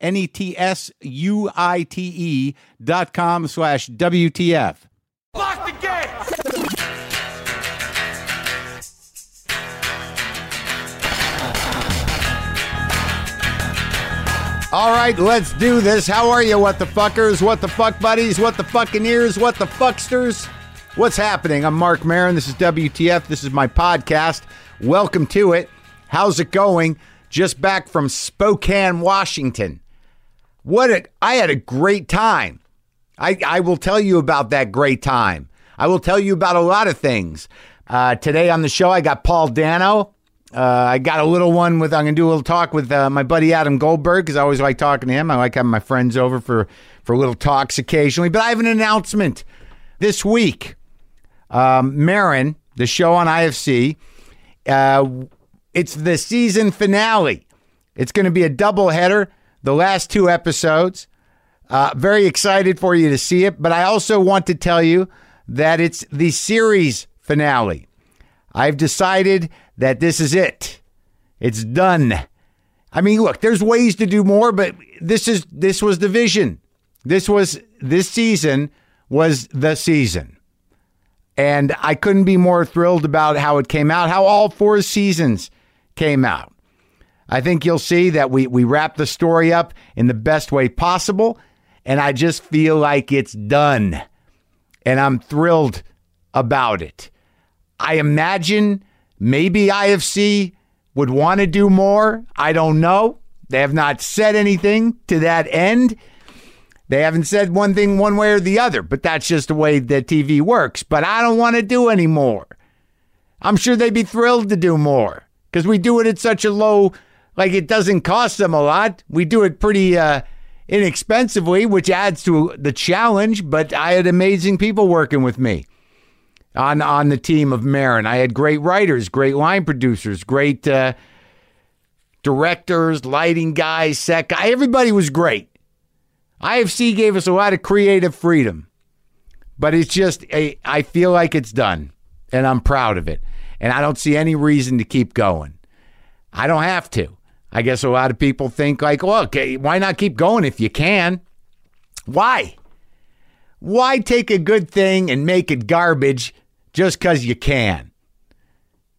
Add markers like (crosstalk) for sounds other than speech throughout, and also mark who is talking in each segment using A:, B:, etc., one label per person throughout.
A: N E T S U I T E dot com slash WTF.
B: Lock the gate!
A: All right, let's do this. How are you, what the fuckers, what the fuck buddies, what the fucking ears, what the fucksters? What's happening? I'm Marc Maron. This is WTF. This is my podcast. Welcome to it. How's it going? Just back from Spokane, Washington. What a, I had a great time. I, I will tell you about that great time. I will tell you about a lot of things. Uh, today on the show, I got Paul Dano. Uh, I got a little one with, I'm going to do a little talk with uh, my buddy Adam Goldberg because I always like talking to him. I like having my friends over for, for little talks occasionally. But I have an announcement this week. Um, Maron, the show on IFC, uh, it's the season finale. It's going to be a double header, the last two episodes. Uh, very excited for you to see it, but I also want to tell you that it's the series finale. I've decided that this is it. It's done. I mean, look, there's ways to do more, but this is this was the vision. This was this season was the season. And I couldn't be more thrilled about how it came out, how all four seasons came out. I think you'll see that we we wrap the story up in the best way possible, and I just feel like it's done. And I'm thrilled about it. I imagine maybe IFC would want to do more. I don't know. They have not said anything to that end. They haven't said one thing one way or the other, but that's just the way that TV works. But I don't want to do any more. I'm sure they'd be thrilled to do more because we do it at such a low, like it doesn't cost them a lot. We do it pretty uh, inexpensively, which adds to the challenge. But I had amazing people working with me on on the team of Maron. I had great writers, great line producers, great uh, directors, lighting guys, set guy. Everybody was great. IFC gave us a lot of creative freedom, but it's just a, I feel like it's done, and I'm proud of it, and I don't see any reason to keep going. I don't have to. I guess a lot of people think like, well, okay, eh, why not keep going if you can? Why? Why take a good thing and make it garbage just because you can?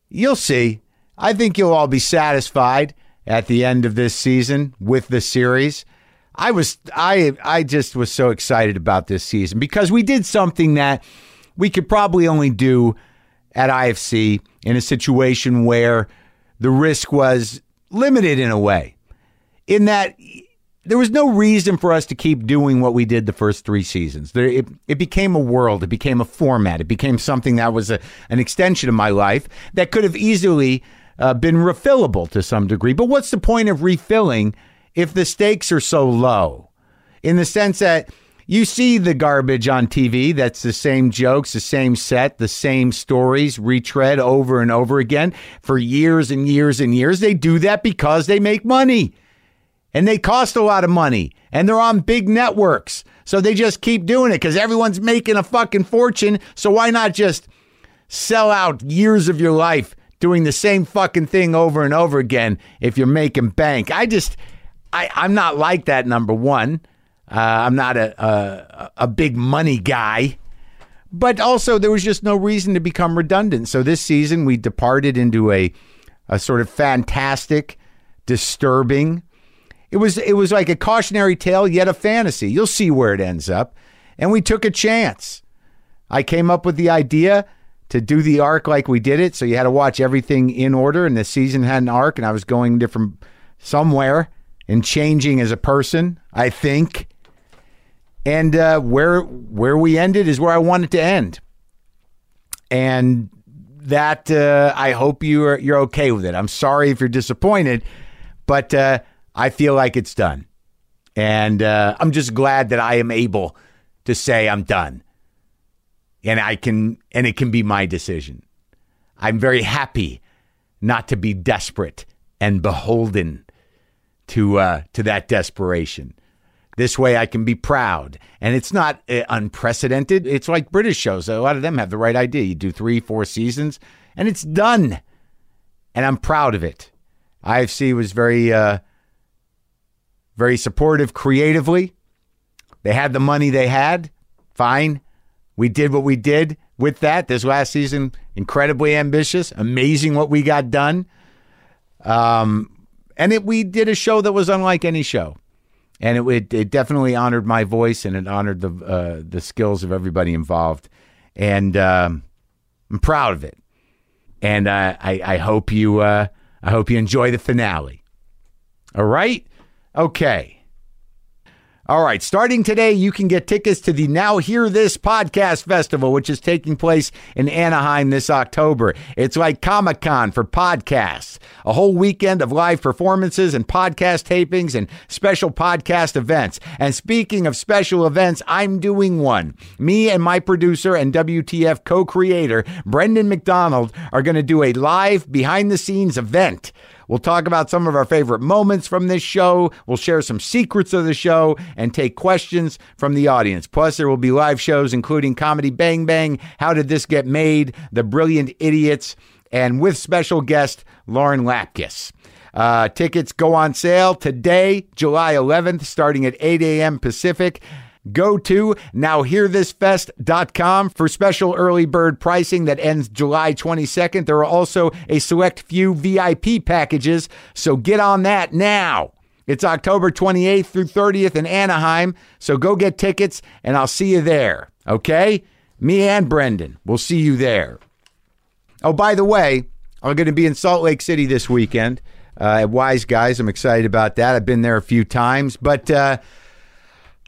A: You'll see. I think you'll all be satisfied at the end of this season with the series. I was I I just was so excited about this season because we did something that we could probably only do at IFC in a situation where the risk was limited in a way. In that there was no reason for us to keep doing what we did the first three seasons. There, it, it became a world, it became a format, it became something that was a, an extension of my life that could have easily uh, been refillable to some degree. But what's the point of refilling if the stakes are so low? In the sense that you see the garbage on TV that's the same jokes, the same set, the same stories retread over and over again for years and years and years. They do that because they make money and they cost a lot of money and they're on big networks. So they just keep doing it because everyone's making a fucking fortune. So why not just sell out years of your life doing the same fucking thing over and over again if you're making bank? I just, I, I'm not like that, number one. Uh, I'm not a, a a big money guy, but also there was just no reason to become redundant. So this season we departed into a a sort of fantastic, disturbing. It was it was like a cautionary tale yet a fantasy. You'll see where it ends up, and we took a chance. I came up with the idea to do the arc like we did it. So you had to watch everything in order, and the season had an arc, and I was going different somewhere and changing as a person, I think. And uh, where where we ended is where I wanted to end, and that uh, I hope you're you're okay with it. I'm sorry if you're disappointed, but uh, I feel like it's done, and uh, I'm just glad that I am able to say I'm done, and I can and it can be my decision. I'm very happy not to be desperate and beholden to uh, to that desperation. This way, I can be proud, and it's not uh, unprecedented. It's like British shows; a lot of them have the right idea. You do three, four seasons, and it's done, and I'm proud of it. IFC was very, uh, very supportive creatively. They had the money they had. Fine, we did what we did with that this last season. Incredibly ambitious, amazing what we got done. Um, and it, we did a show that was unlike any show, and it, it, it definitely honored my voice and it honored the uh, the skills of everybody involved, and um, I'm proud of it. And uh, I I hope you uh, I hope you enjoy the finale. All right, okay. All right, starting today, you can get tickets to the Now Hear This Podcast Festival, which is taking place in Anaheim this October. It's like Comic Con for podcasts, a whole weekend of live performances and podcast tapings and special podcast events. And speaking of special events, I'm doing one. Me and my producer and WTF co creator, Brendan McDonald, are going to do a live behind the scenes event. We'll talk about some of our favorite moments from this show. We'll share some secrets of the show and take questions from the audience. Plus, there will be live shows including Comedy Bang Bang, How Did This Get Made, The Brilliant Idiots, and with special guest Lauren Lapkus. Uh, tickets go on sale today, July 11th, starting at 8 a.m. Pacific. Go to nowhearthisfest.com for special early bird pricing that ends July 22nd. There are also a select few VIP packages, so get on that now. It's October 28th through 30th in Anaheim, so go get tickets and I'll see you there, okay? Me and Brendan, we'll see you there. Oh, by the way, I'm going to be in Salt Lake City this weekend uh, at Wise Guys. I'm excited about that. I've been there a few times, but uh,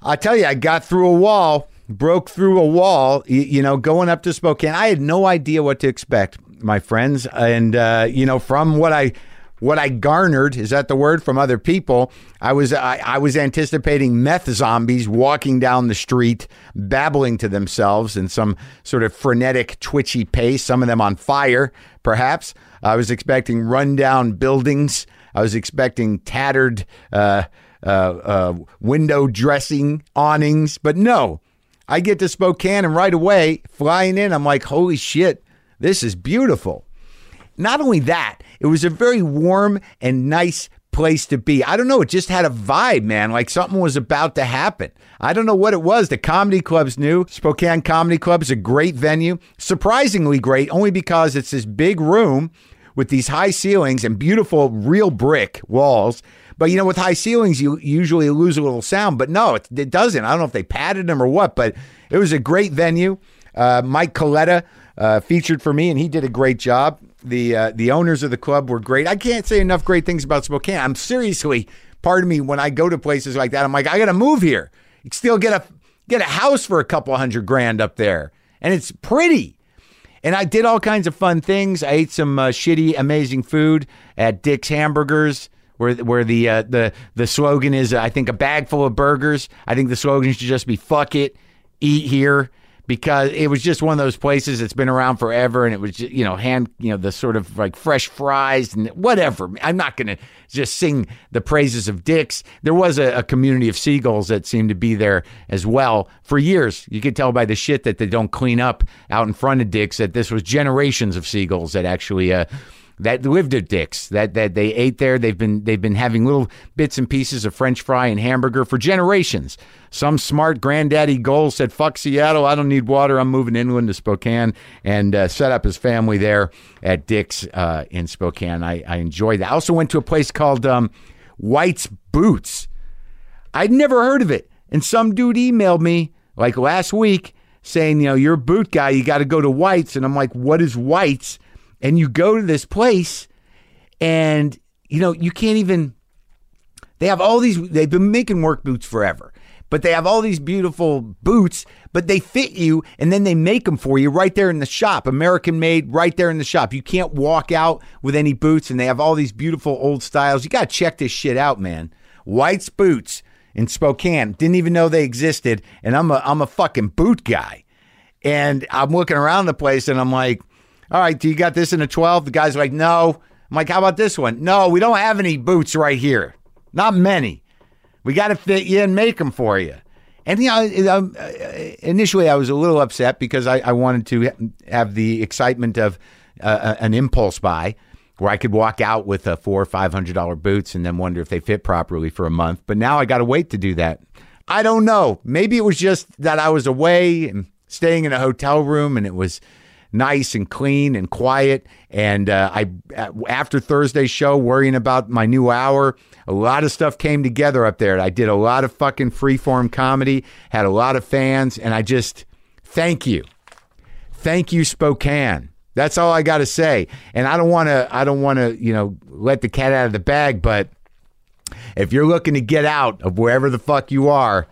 A: I tell you, I got through a wall, broke through a wall, you, you know, going up to Spokane. I had no idea what to expect, my friends. And, uh, you know, from what I. What I garnered is that the word from other people. I was I, I was anticipating meth zombies walking down the street, babbling to themselves in some sort of frenetic, twitchy pace. Some of them on fire, perhaps. I was expecting rundown buildings. I was expecting tattered uh, Uh, uh, window dressing awnings. But no, I get to Spokane and right away, flying in, I'm like, holy shit, this is beautiful. Not only that, it was a very warm and nice place to be. I don't know, it just had a vibe, man, like something was about to happen. I don't know what it was. The comedy club's new. Spokane Comedy Club is a great venue, surprisingly great, only because it's this big room with these high ceilings and beautiful real brick walls. But you know, with high ceilings, you usually lose a little sound. But no, it, it doesn't. I don't know if they padded them or what, but it was a great venue. Uh, Mike Coletta uh, featured for me, and he did a great job. The uh, the owners of the club were great. I can't say enough great things about Spokane. I'm seriously, pardon me, when I go to places like that, I'm like, I got to move here. You still get a get a house for a couple hundred grand up there, and it's pretty. And I did all kinds of fun things. I ate some uh, shitty, amazing food at Dick's Hamburgers, where where the uh, the the slogan is, I think, a bag full of burgers. I think the slogan should just be "fuck it, eat here." Because it was just one of those places that's been around forever, and it was just, you know hand you know the sort of like fresh fries and whatever. I'm not gonna just sing the praises of Dick's. There was a, a community of seagulls that seemed to be there as well for years. You could tell by the shit that they don't clean up out in front of Dick's that this was generations of seagulls that actually. Uh, that lived at Dick's that that they ate there. They've been they've been having little bits and pieces of French fry and hamburger for generations. Some smart granddaddy goal said, "Fuck Seattle, I don't need water. I'm moving inland to Spokane," and uh, set up his family there at Dick's uh, in Spokane. I, I enjoyed that. I also went to a place called um, White's Boots. I'd never heard of it, and some dude emailed me like last week saying, you know, you're a boot guy, you got to go to White's. And I'm like, what is White's? And you go to this place and, you know, you can't even, they have all these, they've been making work boots forever, but they have all these beautiful boots, but they fit you and then they make them for you right there in the shop, American made right there in the shop. You can't walk out with any boots and they have all these beautiful old styles. You got to check this shit out, man. White's Boots in Spokane. Didn't even know they existed. And I'm a, I'm a fucking boot guy. And I'm looking around the place and I'm like, all right, do you got this in a 12? The guy's like, no. I'm like, how about this one? No, we don't have any boots right here. Not many. We got to fit you and make them for you. And you know, um, uh, initially I was a little upset because I, I wanted to have the excitement of uh, an impulse buy, where I could walk out with a four or five hundred dollar boots and then wonder if they fit properly for a month. But now I got to wait to do that. I don't know. Maybe it was just that I was away and staying in a hotel room, and it was nice and clean and quiet. And uh, I, after Thursday's show, worrying about my new hour, a lot of stuff came together up there. I did a lot of fucking freeform comedy, had a lot of fans, and I just thank you, thank you, Spokane. That's all I got to say. And I don't want to, I don't want to, you know, let the cat out of the bag. But if you're looking to get out of wherever the fuck you are,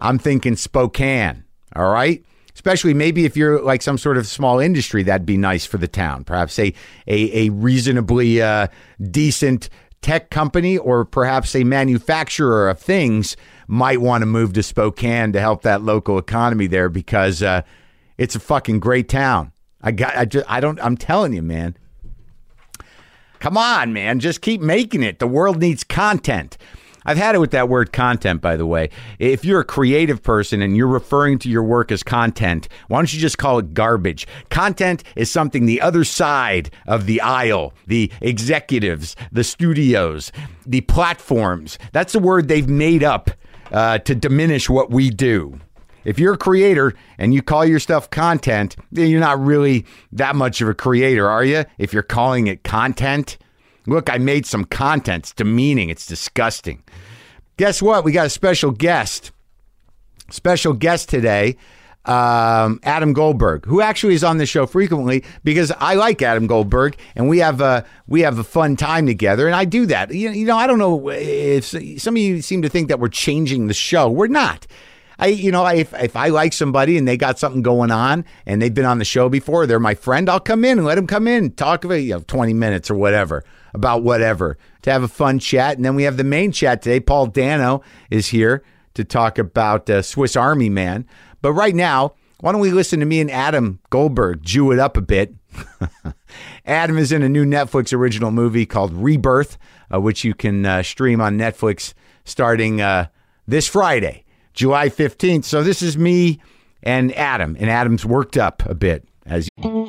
A: I'm thinking Spokane. All right especially maybe if you're like some sort of small industry, that'd be nice for the town. Perhaps a a, a reasonably uh, decent tech company or perhaps a manufacturer of things might want to move to Spokane to help that local economy there because uh, it's a fucking great town. I got I just I don't I'm telling you, man. Come on, man, just keep making it. The world needs content. I've had it with that word content, by the way. If you're a creative person and you're referring to your work as content, why don't you just call it garbage? Content is something the other side of the aisle, the executives, the studios, the platforms, that's the word they've made up uh, to diminish what we do. If you're a creator and you call your stuff content, then you're not really that much of a creator, are you? If you're calling it content, Look, I made some content. It's demeaning. It's disgusting. Guess what? We got a special guest. Special guest today, um, Adam Goldberg, who actually is on the show frequently because I like Adam Goldberg and we have a we have a fun time together, and I do that. You, you know, I don't know if some of you seem to think that we're changing the show. We're not. I, you know, I, if, if I like somebody and they got something going on and they've been on the show before, they're my friend, I'll come in and let them come in, talk about, you know, 20 minutes or whatever about whatever to have a fun chat. And then we have the main chat today. Paul Dano is here to talk about uh, Swiss Army Man. But right now, why don't we listen to me and Adam Goldberg Jew it up a bit? (laughs) Adam is in a new Netflix original movie called Rebirth, uh, which you can uh, stream on Netflix starting uh, this Friday, July 15th. So this is me and Adam, and Adam's worked up a bit as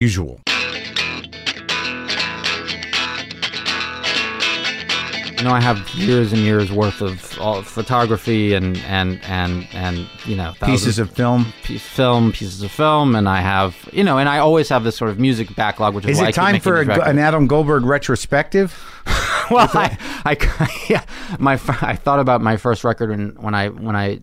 A: Usual.
C: You know, I have years and years worth of all, photography and and and and you know
A: pieces of film,
C: piece, film pieces of film, and I have you know, and I always have this sort of music backlog. Which is,
A: is it time for a, an Adam Goldberg retrospective? (laughs)
C: well, I, I, (laughs) yeah, my (laughs) I thought about my first record when when I when I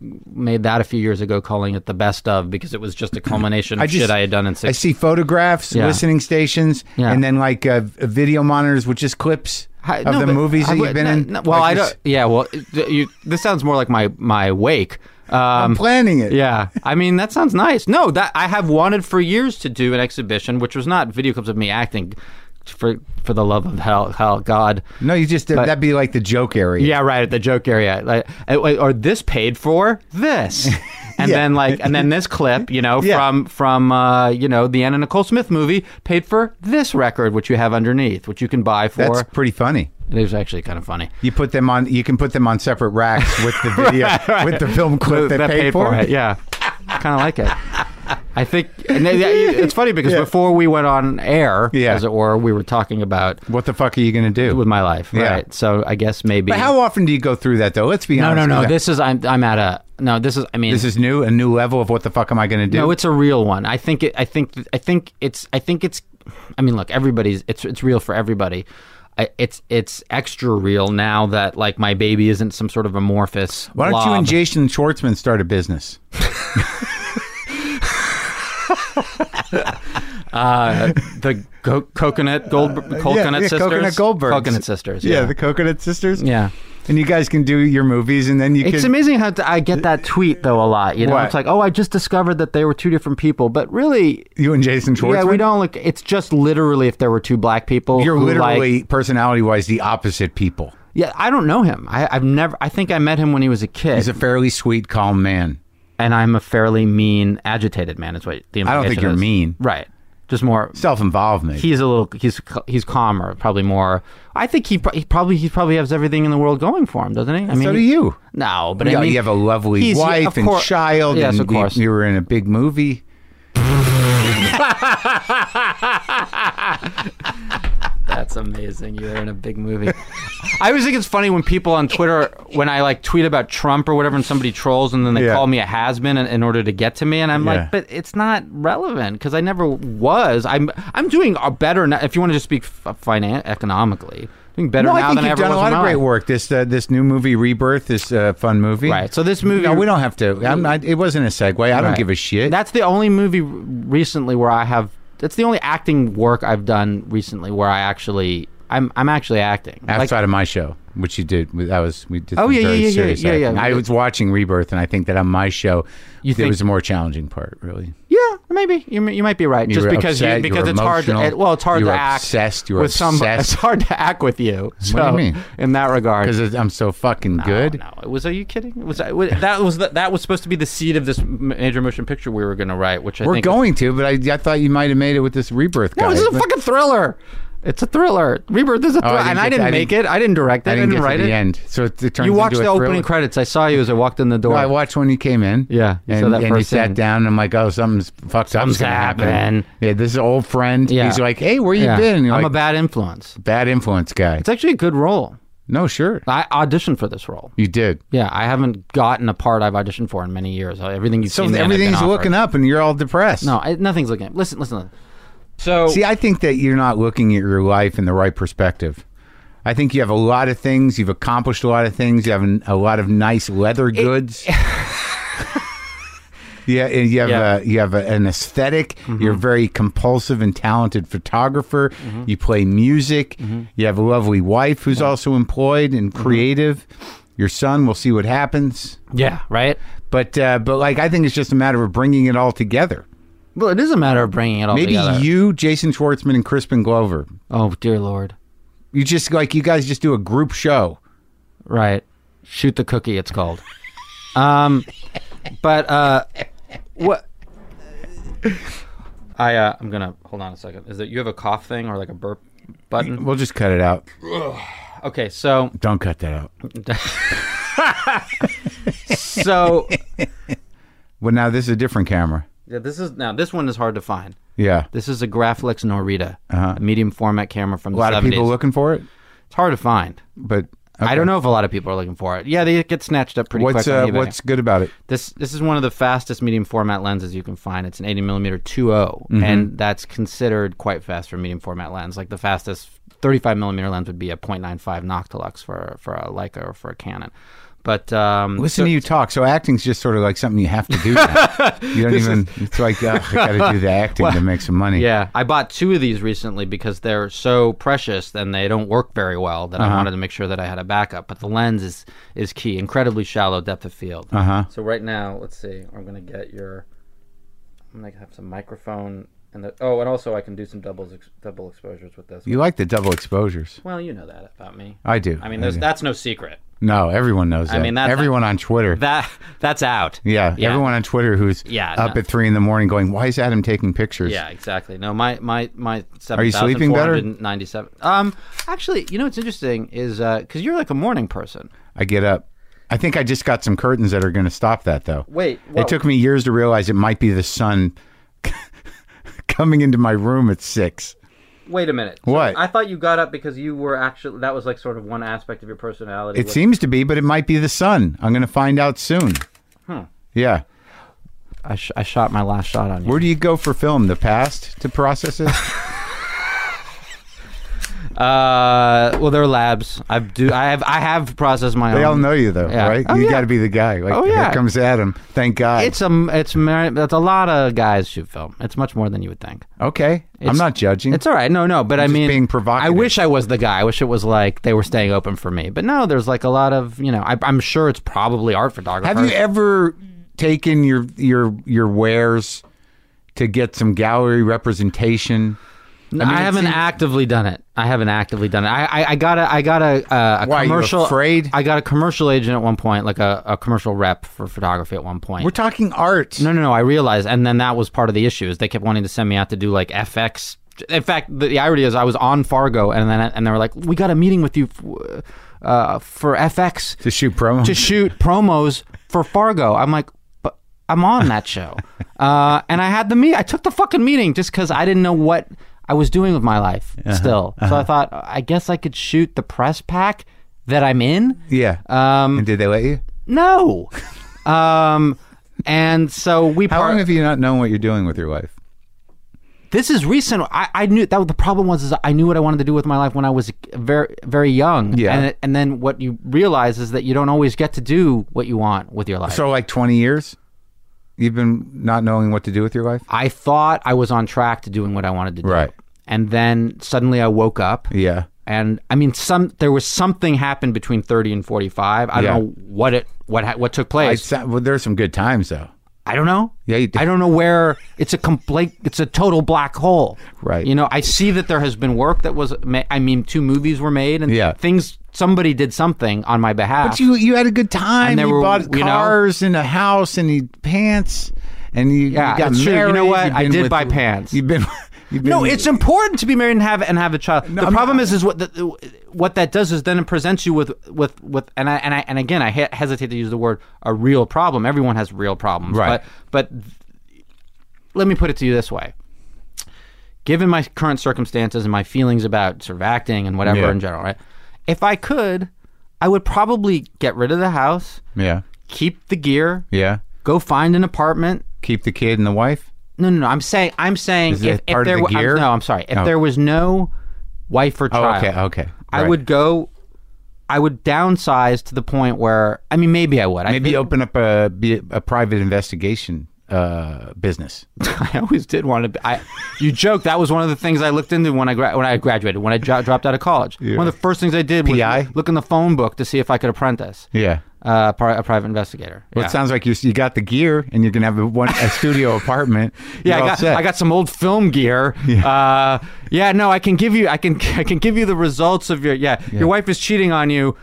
C: made that a few years ago, calling it the best of because it was just a culmination (clears throat) of I just, shit I had done in six.
A: I see photographs, yeah. listening stations, yeah. and then like uh, video monitors with just clips. I, of no, the movies that you've been
C: no,
A: in.
C: No, well, like I don't. Yeah, well, you, this sounds more like my my wake
A: I'm planning it.
C: Yeah, I mean that sounds nice. No, that I have wanted for years to do an exhibition, which was not video clips of me acting. For for the love of hell, hell, God.
A: No, you just that'd be like the joke area.
C: Yeah, right at the joke area, like uh, or this paid for this, (laughs) and
A: Yeah.
C: then like and then this clip, you know,
A: Yeah.
C: from from uh, you know the Anna Nicole Smith movie paid for this record, which you have underneath, which you can buy for.
A: That's pretty funny.
C: it was actually kind of funny.
A: You put them on. You can put them on separate racks with the (laughs) video, with the film clip that, paid, for it.
C: Yeah, kind of like it. I think it's funny because
A: Yeah.
C: before we went on air,
A: Yeah.
C: as it were, we were talking about
A: What the fuck are you going to do?
C: with my life,
A: Yeah.
C: right? So I guess maybe.
A: But how often do you go through that though? Let's be
C: no,
A: honest.
C: no, no.
A: no.
C: This is I'm I'm at a no. This is I mean
A: this is new, a new level of what the fuck am I going to do?
C: No, it's a real one. I think it. I think. I think it's. I think it's. I mean, look, everybody's. It's. It's real for everybody. I, it's. It's extra real now that like my baby isn't some sort of amorphous.
A: Why don't you and Jason Schwartzman start a business? (laughs) (laughs)
C: uh, the co- coconut gold coconut
A: yeah,
C: sisters?
A: Coconut Goldbergs.
C: Coconut sisters.
A: Yeah,
C: Yeah.
A: the Coconut Sisters.
C: yeah.
A: and you guys can do your movies, and then you can
C: It's
A: can.
C: amazing how I get that tweet though a lot. You know,
A: What?
C: it's like, oh, I just discovered that they were two different people, but really,
A: You and Jason Schwartzman.
C: yeah, we don't look. It's just literally if there were two black people.
A: You're
C: who, like-
A: literally personality-wise the opposite people.
C: Yeah, I don't know him. I, I've never. I think I met him when he was a kid,
A: He's a fairly sweet, calm man.
C: And I'm a fairly mean, agitated man. Is what the
A: I don't think you're
C: is.
A: mean.
C: Right. Just more.
A: Self-involved, maybe.
C: He's a little. He's he's calmer. Probably more. I think he, he probably he probably has everything in the world going for him, doesn't he? I mean,
A: so do you.
C: No, but
A: Yeah,
C: I mean,
A: you have a lovely wife and child.
C: Yes,
A: and
C: of course.
A: You, you were in a big movie. (laughs) (laughs)
C: That's amazing. You're in a big movie. (laughs) I always think it's funny when people on Twitter, when I like tweet about Trump or whatever, and somebody trolls, and then they
A: Yeah.
C: call me a has been in, in order to get to me, and I'm
A: Yeah.
C: like, but it's not relevant because I never was. I'm I'm doing a better now. If you want to just speak f- finan- economically, doing better
A: No,
C: now
A: I think
C: than I
A: you've
C: ever
A: done a
C: was
A: lot
C: in
A: of
C: my
A: great work. This uh, this new movie, Rebirth, this uh, fun movie.
C: Right. So this movie,
A: No, we don't have to. I'm not, it wasn't a segue. I don't
C: Right.
A: give a shit.
C: That's the only movie r- recently where I have. That's the only acting work I've done recently where I actually. I'm I'm actually acting. Like,
A: outside of my show, which you did. That was we did.
C: Oh, yeah,
A: very
C: yeah, yeah,
A: serious
C: yeah, yeah,
A: acting. I was watching Rebirth, and I think that on my show,
C: You
A: there
C: think-
A: was a more challenging part. Really,
C: Yeah, maybe you, you might be right.
A: You
C: Just because
A: upset,
C: you, because it's hard. To, it, well, it's hard to act
A: obsessed, you were
C: with some. (laughs) It's hard to act with you. So,
A: do you mean?
C: In that regard,
A: because I'm so fucking
C: no,
A: good.
C: No, it was. Are you kidding? It was that was the, that was supposed to be the seed of this major motion picture we were going to write, which I
A: We're going to, but I, I thought you might have made it with this Rebirth guy.
C: No, this is a fucking thriller. It's a thriller. Rebirth is a oh, thriller,
A: Oh, didn't
C: and I didn't
A: I
C: make
A: didn't-
C: it. I didn't direct it.
A: I
C: I
A: didn't,
C: didn't, write
A: to
C: it.
A: the end, so it, it turns
C: You watched the opening credits. I saw you as I walked in the door.
A: No, I watched when you came in.
C: Yeah, you
A: and,
C: that
A: and you sat down. And I'm like, oh, something's fucked up.
C: Something's
A: gonna happen. Yeah, this is an old friend.
C: Yeah.
A: He's like, hey, where you
C: Yeah.
A: been?
C: I'm
A: like,
C: a bad influence.
A: bad influence guy.
C: It's actually a good role.
A: No, sure,
C: I auditioned for this role.
A: you did.
C: Yeah, I haven't gotten a part I've auditioned for in many years. Everything you've
A: So
C: seen, me in, I've
A: everything's looking up, and you're all depressed.
C: No, I, nothing's looking. Listen, listen. listen. So
A: See, I think that you're not looking at your life in the right perspective. I think you have a lot of things. You've accomplished a lot of things. You have an, a lot of nice leather goods. (laughs) yeah, and you have
C: Yeah. Mm-hmm.
A: A, you have a, an esthetic You're a very compulsive and talented photographer. You play music.
C: Mm-hmm.
A: You have a lovely wife who's also employed and creative. Your son, we'll see what happens.
C: yeah, right.
A: But uh, but like I think it's just a matter of bringing it all together.
C: Well, it is a matter of bringing it all
A: Maybe
C: together.
A: you, Jason Schwartzman, and Crispin Glover.
C: Oh dear lord.
A: You just like you guys just do a group show.
C: Right. Shoot the cookie. It's called. um, but uh, what? I uh, I'm gonna hold on a second. Is it you have a cough thing or like a burp button?
A: We'll just cut it out.
C: Okay, so
A: Don't cut that out. (laughs)
C: so
A: Well, now this is a different camera.
C: Yeah, this is now this one is hard to find.
A: Yeah,
C: This is a Graflex Norita,
A: Uh-huh.
C: a medium format camera from
A: a lot
C: 70s.
A: of people looking for it,
C: It's hard to find.
A: but
C: I don't know if a lot of people are looking for it. Yeah, they get snatched up pretty
A: What's
C: quick
A: uh, what's good about it?
C: This this is one of the fastest medium format lenses you can find. It's an 80 millimeter 2.0,
A: Mm-hmm.
C: and that's considered quite fast for a medium format lens. Like the fastest 35 millimeter lens would be a 0.95 Noctilux for for a Leica or for a Canon. But um,
A: Listen
C: so-
A: to you talk. So acting's just sort of like something you have to do. Now. (laughs) you don't even. it's like uh, I got to do the acting to make some money.
C: Yeah, I bought two of these recently because they're so precious and they don't work very well that
A: Uh-huh.
C: I wanted to make sure that I had a backup. But the lens is is key. Incredibly shallow depth of field.
A: Uh huh.
C: So right now, let's see. I'm gonna get your. I'm gonna have some microphone and the. Oh, and also I can do some doubles ex, double exposures with this.
A: You like the double exposures.
C: well, you know that about me.
A: I do.
C: I mean, there's,
A: do.
C: that's no secret.
A: No, everyone knows that.
C: I mean, that's-
A: everyone on Twitter.
C: That that's out.
A: yeah,
C: Yeah.
A: everyone on Twitter who's
C: Yeah,
A: up
C: no.
A: at three in the morning going, "Why is Adam taking pictures?"
C: Yeah, exactly. No, my my my seven.
A: Are you sleeping better?
C: Ninety-seven. Um, actually, you know what's interesting is because you're like a morning person.
A: I get up. I think I just got some curtains that are going to stop that, though.
C: Wait,
A: It took me years to realize it might be the sun (laughs) coming into my room at six.
C: Wait a minute. So
A: What?
C: I thought you got up because you were actually that was like sort of one aspect of your personality.
A: It
C: was-
A: seems to be, but it might be the sun. I'm going to find out soon.
C: Hmm.
A: Yeah.
C: I, sh- I shot my last shot on you.
A: Where do you go for film? The past to process it? (laughs)
C: Uh, well, there are labs. I do. I have. I have processed my
A: they
C: own.
A: all know you, though,
C: Yeah.
A: right?
C: Oh,
A: you
C: yeah.
A: got to be the guy. Like,
C: Oh,
A: Here
C: yeah.
A: comes Adam. Thank God.
C: It's a. It's mar- That's a lot of guys shoot film. It's much more than you would think.
A: okay. I'm
C: It's-
A: not judging.
C: It's all right. No, no. But I
A: just
C: mean,
A: being provocative.
C: I wish I was the guy. I wish it was like they were staying open for me. But no, there's like a lot of you know. I, I'm sure it's probably art photographers.
A: Have you ever taken your your your wares to get some gallery representation?
C: I,
A: mean, it
C: haven't
A: seems-
C: actively done it. I haven't actively done it. I I, I got a I got a uh, a
A: Why,
C: commercial.
A: afraid?
C: I got a commercial agent at one point, like a, a commercial rep for photography at one point.
A: We're talking art.
C: no, no, no. I realized, and then that was part of the issue. Is they kept wanting to send me out to do like FX. In fact, the, the irony is I was on Fargo, and then and they were like, "We got a meeting with you f- uh, for FX
A: To shoot promo.
C: to shoot promos for Fargo." I'm like, "But I'm on that show," (laughs) uh, and I had the meet. I took the fucking meeting just because I didn't know what I was doing with my life still. So I thought I guess I could shoot the press pack that I'm in.
A: yeah.
C: Um,
A: and did they let you?
C: no. (laughs) um, and so we.
A: How long have you not known what you're doing with your life?
C: this is recent. I, I knew that the problem was is I knew what I wanted to do with my life when I was very very young.
A: Yeah.
C: And, and then what you realize is that you don't always get to do what you want with your life.
A: So like 20 years? You've been not knowing what to do with your life?
C: I thought I was on track to doing what I wanted to do.
A: Right.
C: And then suddenly I woke up.
A: Yeah.
C: And I mean, some there was something happened between thirty and forty five. I
A: Yeah.
C: don't know what it what what took
A: I,
C: place.
A: sa- well, there's some good times though.
C: I don't know.
A: Yeah, you-
C: I don't know where it's a complete. It's a total black hole.
A: Right.
C: You know, I see that there has been work that was. Ma- I mean, two movies were made, and
A: Yeah.
C: things. Somebody did something on my behalf.
A: But you you had a good time.
C: And there
A: you
C: were,
A: bought
C: you know-
A: cars and a house and you pants and you,
C: Yeah,
A: you got
C: it's true. You know what? I did buy pants.
A: You've been. (laughs) Been
C: no, it's important to be married and have and have a child. the
A: I'm
C: problem
A: not-
C: is, is what the, what that does is then it presents you with with with and I and I and again I he- hesitate to use the word a real problem. Everyone has real problems,
A: Right.
C: But but let me put it to you this way: given my current circumstances and my feelings about sort of acting and whatever
A: Yeah.
C: in general, right? If I could, I would probably get rid of the house,
A: yeah,
C: keep the gear,
A: yeah.
C: go find an apartment.
A: Keep the kid and the wife.
C: No, no, no. I'm saying, I'm saying,
A: Is
C: if, if there
A: the
C: were, I'm- no, I'm sorry. If
A: Oh.
C: there was no wife or
A: Oh,
C: child,
A: okay, okay.
C: I would go. I would downsize to the point where, I mean, maybe I would. I
A: maybe
C: think-
A: open up a be a private investigation uh, business. (laughs)
C: I always did want to. Be, I, you joke that was one of the things I looked into when I gra- when I graduated when I dro- dropped out of college.
A: Yeah.
C: One of the first things I did was
A: PI?
C: look in the phone book to see if I could apprentice.
A: Yeah.
C: Uh, a private investigator.
A: Well,
C: yeah.
A: it sounds like you you got the gear and you're gonna have a, one a studio (laughs) apartment.
C: yeah,
A: You're
C: I got. I got some old film gear. Yeah. Uh, yeah, no, I can give you I can (laughs) I can give you the results of your yeah. Your wife is cheating on you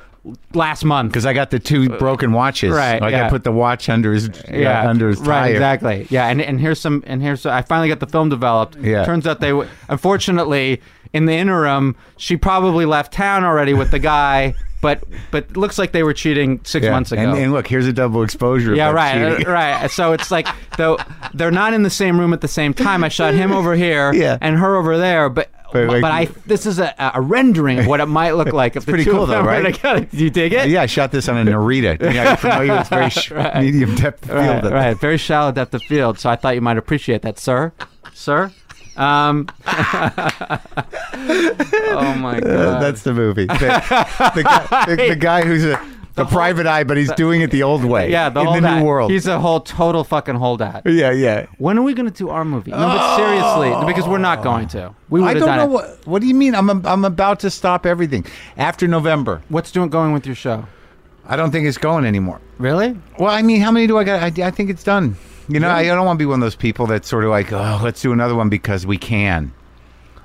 C: last month.
A: because I got the two broken watches.
C: right,
A: Like
C: yeah.
A: I put the watch under his yeah, under his
C: right,
A: tire.
C: exactly. Yeah, and and here's some and here's I finally got the film developed.
A: Yeah.
C: Turns out they unfortunately in the interim she probably left town already with the guy, (laughs) but but it looks like they were cheating six
A: Yeah.
C: months ago.
A: And, and look, here's a double exposure. of
C: yeah,
A: that
C: right,
A: cheating.
C: uh, right. (laughs) So it's like though they're not in the same room at the same time. I shot him over here (laughs)
A: Yeah.
C: and her over there, but
A: But,
C: but,
A: like-
C: I this is a, a rendering of what it might look like (laughs) It's
A: pretty cool though, right?
C: together. You dig it?
A: Yeah, I shot this on a Norita. Yeah, you're familiar with very sh- medium depth of
C: Right,
A: field.
C: right, very shallow depth of field. So I thought you might appreciate that, sir, sir. Um, (laughs) oh my
A: Uh,
C: god,
A: that's the movie. The, the (laughs) guy, the, the guy who's a the, private eye, but he's doing it the old way.
C: Yeah, the
A: in the new world.
C: He's a whole total fucking holdout.
A: yeah, yeah.
C: When are we going to do our movie? No, but seriously, because we're not going to. We would
A: I
C: have
A: don't
C: done
A: know
C: it.
A: what. What do you mean? I'm I'm about to stop everything after November.
C: What's doing going with your show?
A: I don't think it's going anymore.
C: Really?
A: Well, I mean, how many do I got? I, I think it's done. You know, I, I don't want to be one of those people that's sort of like, oh, let's do another one because we can.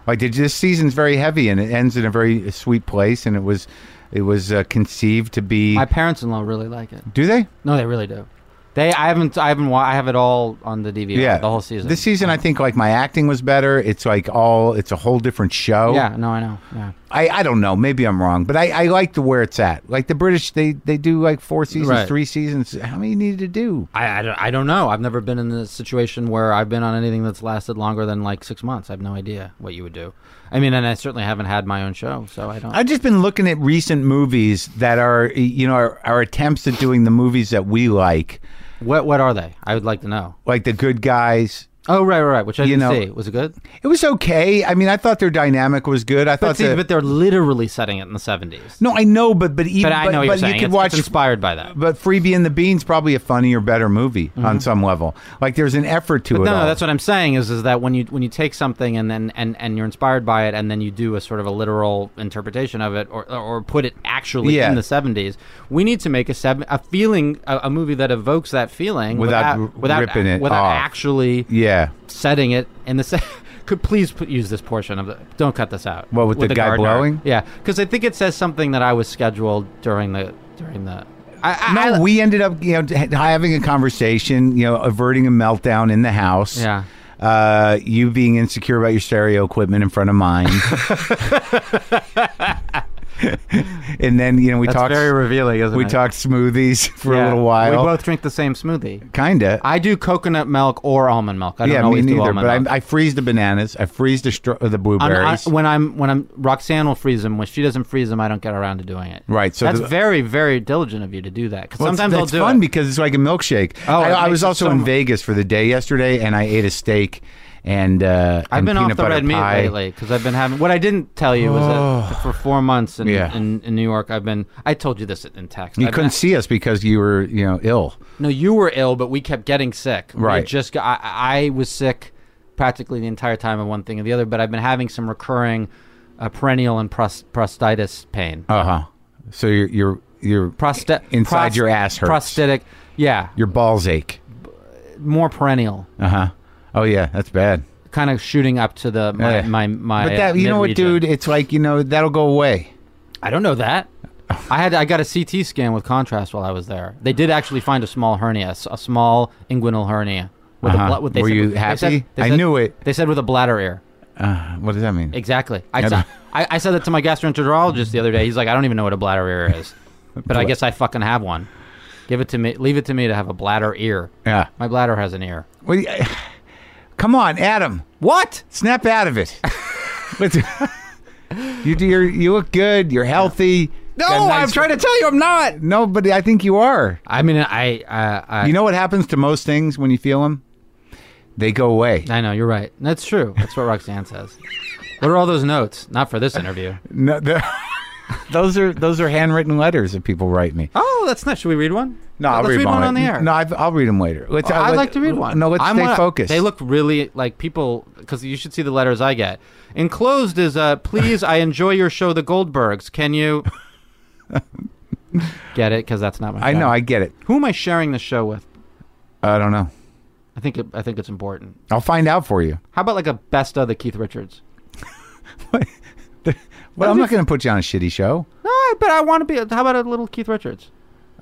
A: Like this season's very heavy and it ends in a very sweet place, and it was, it was uh, conceived to be.
C: My parents-in-law really like it.
A: do they?
C: No, they really do. They, I haven't, I haven't, I have it all on the DVD.
A: Yeah,
C: the whole season.
A: This season, I think like my acting was better. It's like all, it's a whole different show.
C: Yeah, no, I know. Yeah.
A: I, I don't know. Maybe I'm wrong, but I, I like the where it's at. Like the British, they they do like four seasons,
C: Right.
A: three seasons. How many need to do?
C: I, I, don't, I don't know. I've never been in a situation where I've been on anything that's lasted longer than like six months. I have no idea what you would do. I mean, and I certainly haven't had my own show, so I don't.
A: I've just been looking at recent movies that are, you know, our, our attempts at doing the movies that we like,
C: what What are they? I would like to know.
A: like The Good Guys.
C: Oh, right, right, right. Which I
A: You
C: didn't
A: know-
C: see. Was it good?
A: It was okay. I mean, I thought their dynamic was good. I
C: But
A: thought
C: see,
A: that,
C: but they're literally setting it in the seventies.
A: no, I know, but but even
C: But I know
A: but
C: you're
A: you
C: saying.
A: could
C: it's,
A: watch
C: it's inspired by that.
A: But Freebie and the Bean's probably a funnier, better movie on some level. Like there's an effort to
C: Mm-hmm. But
A: it.
C: no,
A: all.
C: no, that's what I'm saying is is that when you when you take something and then and, and you're inspired by it and then you do a sort of a literal interpretation of it or or put it actually
A: Yeah.
C: in the 70s, we need to make a seven a feeling a, a movie that evokes that feeling
A: Without
C: without without,
A: ripping it
C: without
A: off.
C: actually
A: yeah.
C: Setting it in the. Se- (laughs) could please put, use this portion of the. Don't cut this out.
A: What, with the guy
C: gardener.
A: blowing?
C: Yeah, because I think it says something that I was scheduled during the during the. I, I,
A: No,
C: I-
A: we ended up, you know, ha- having a conversation, you know, averting a meltdown in the house.
C: Yeah.
A: Uh, you being insecure about your stereo equipment in front of mine. (laughs) (laughs) (laughs) and then, you know, we
C: That's
A: talked.
C: very revealing, isn't
A: we
C: it?
A: talked smoothies (laughs) for a little while.
C: We both drink the same smoothie.
A: Kinda.
C: I do coconut milk or almond milk. I don't
A: yeah, me
C: always do
A: neither.
C: almond
A: But
C: milk.
A: I, I freeze the bananas. I freeze the stro- the
C: I'm-
A: blueberries.
C: I- when I'm when I'm Roxanne will freeze them. When she doesn't freeze them, I don't get around to doing it.
A: Right, so
C: that's
A: the-
C: very very diligent of you to do that. Because
A: Well, it's-
C: sometimes
A: it's
C: do
A: fun
C: it.
A: because it's like a milkshake.
C: Oh,
A: I, I was also
C: so
A: in
C: mu-
A: Vegas for the day yesterday, and I ate a steak and uh,
C: I've
A: and
C: been off the red meat
A: pie.
C: lately because I've been having. What I didn't tell you was that for four months in,
A: Yeah.
C: in, in New York, I've been. I told you this in text.
A: You
C: I've
A: couldn't
C: been-
A: see us because you were, you know, ill.
C: No, you were ill, but we kept getting sick. We
A: Right.
C: just got, I, I was sick practically the entire time of one thing or the other, but I've been having some recurring uh, perineal and pros- prostatitis pain.
A: Uh huh. So you're you're you're
C: Prosta-
A: inside your ass hurts.
C: Prosthetic. Yeah,
A: your balls ache.
C: more perineal.
A: Uh huh. Oh yeah, that's bad.
C: Kind of shooting up to the my
A: Eh.
C: my, my
A: but that you know what,
C: mid-region.
A: dude? It's like you know that'll go away.
C: I don't know that. I had I got a CT scan with contrast while I was there. They did actually find a small hernia, a s- a small inguinal hernia. With
A: Uh-huh.
C: a bla- with,
A: Were you
C: they
A: happy?
C: said- they
A: I knew it.
C: They said with a bladder ear.
A: Uh, what does that mean?
C: Exactly. I,
A: I
C: said, (laughs) I, I said that to my gastroenterologist the other day. He's like, I don't even know what a bladder ear is, (laughs) but I guess I fucking have one. Give it to me. Leave it to me to have a bladder ear.
A: Yeah.
C: My bladder has an ear.
A: Well, you- come on, Adam.
C: What?
A: Snap out of it. (laughs) You do. You're, you look good. You're healthy.
C: No,
A: nice-
C: I'm trying to tell you, I'm not.
A: No, but I think you are.
C: I mean, I, I, I
A: You know what happens to most things when you feel them? They go away.
C: I know you're right. That's true. That's what Roxanne says. What are all those notes? Not for this interview. (laughs)
A: No, the- (laughs) those are those are handwritten letters that people write me.
C: Oh, that's nice. Should we read one?
A: No, I'll
C: let's
A: read,
C: one on the air.
A: No, I've, I'll read them later. Let's.
C: I'd
A: let-
C: like to read one.
A: No, let's
C: I'm
A: stay
C: wanna-
A: focused.
C: They look really like people because you should see the letters I get. Enclosed is uh, please. I enjoy your show, The Goldbergs. Can you (laughs) get it? Because that's not my.
A: I
C: show.
A: know. I get it.
C: Who am I sharing the show with?
A: I don't know.
C: I think it, I think it's important.
A: I'll find out for you.
C: How about like a best of the Keith Richards? (laughs)
A: Well, I'm not going to put you on a shitty show.
C: No, but I want to be. How about a little Keith Richards?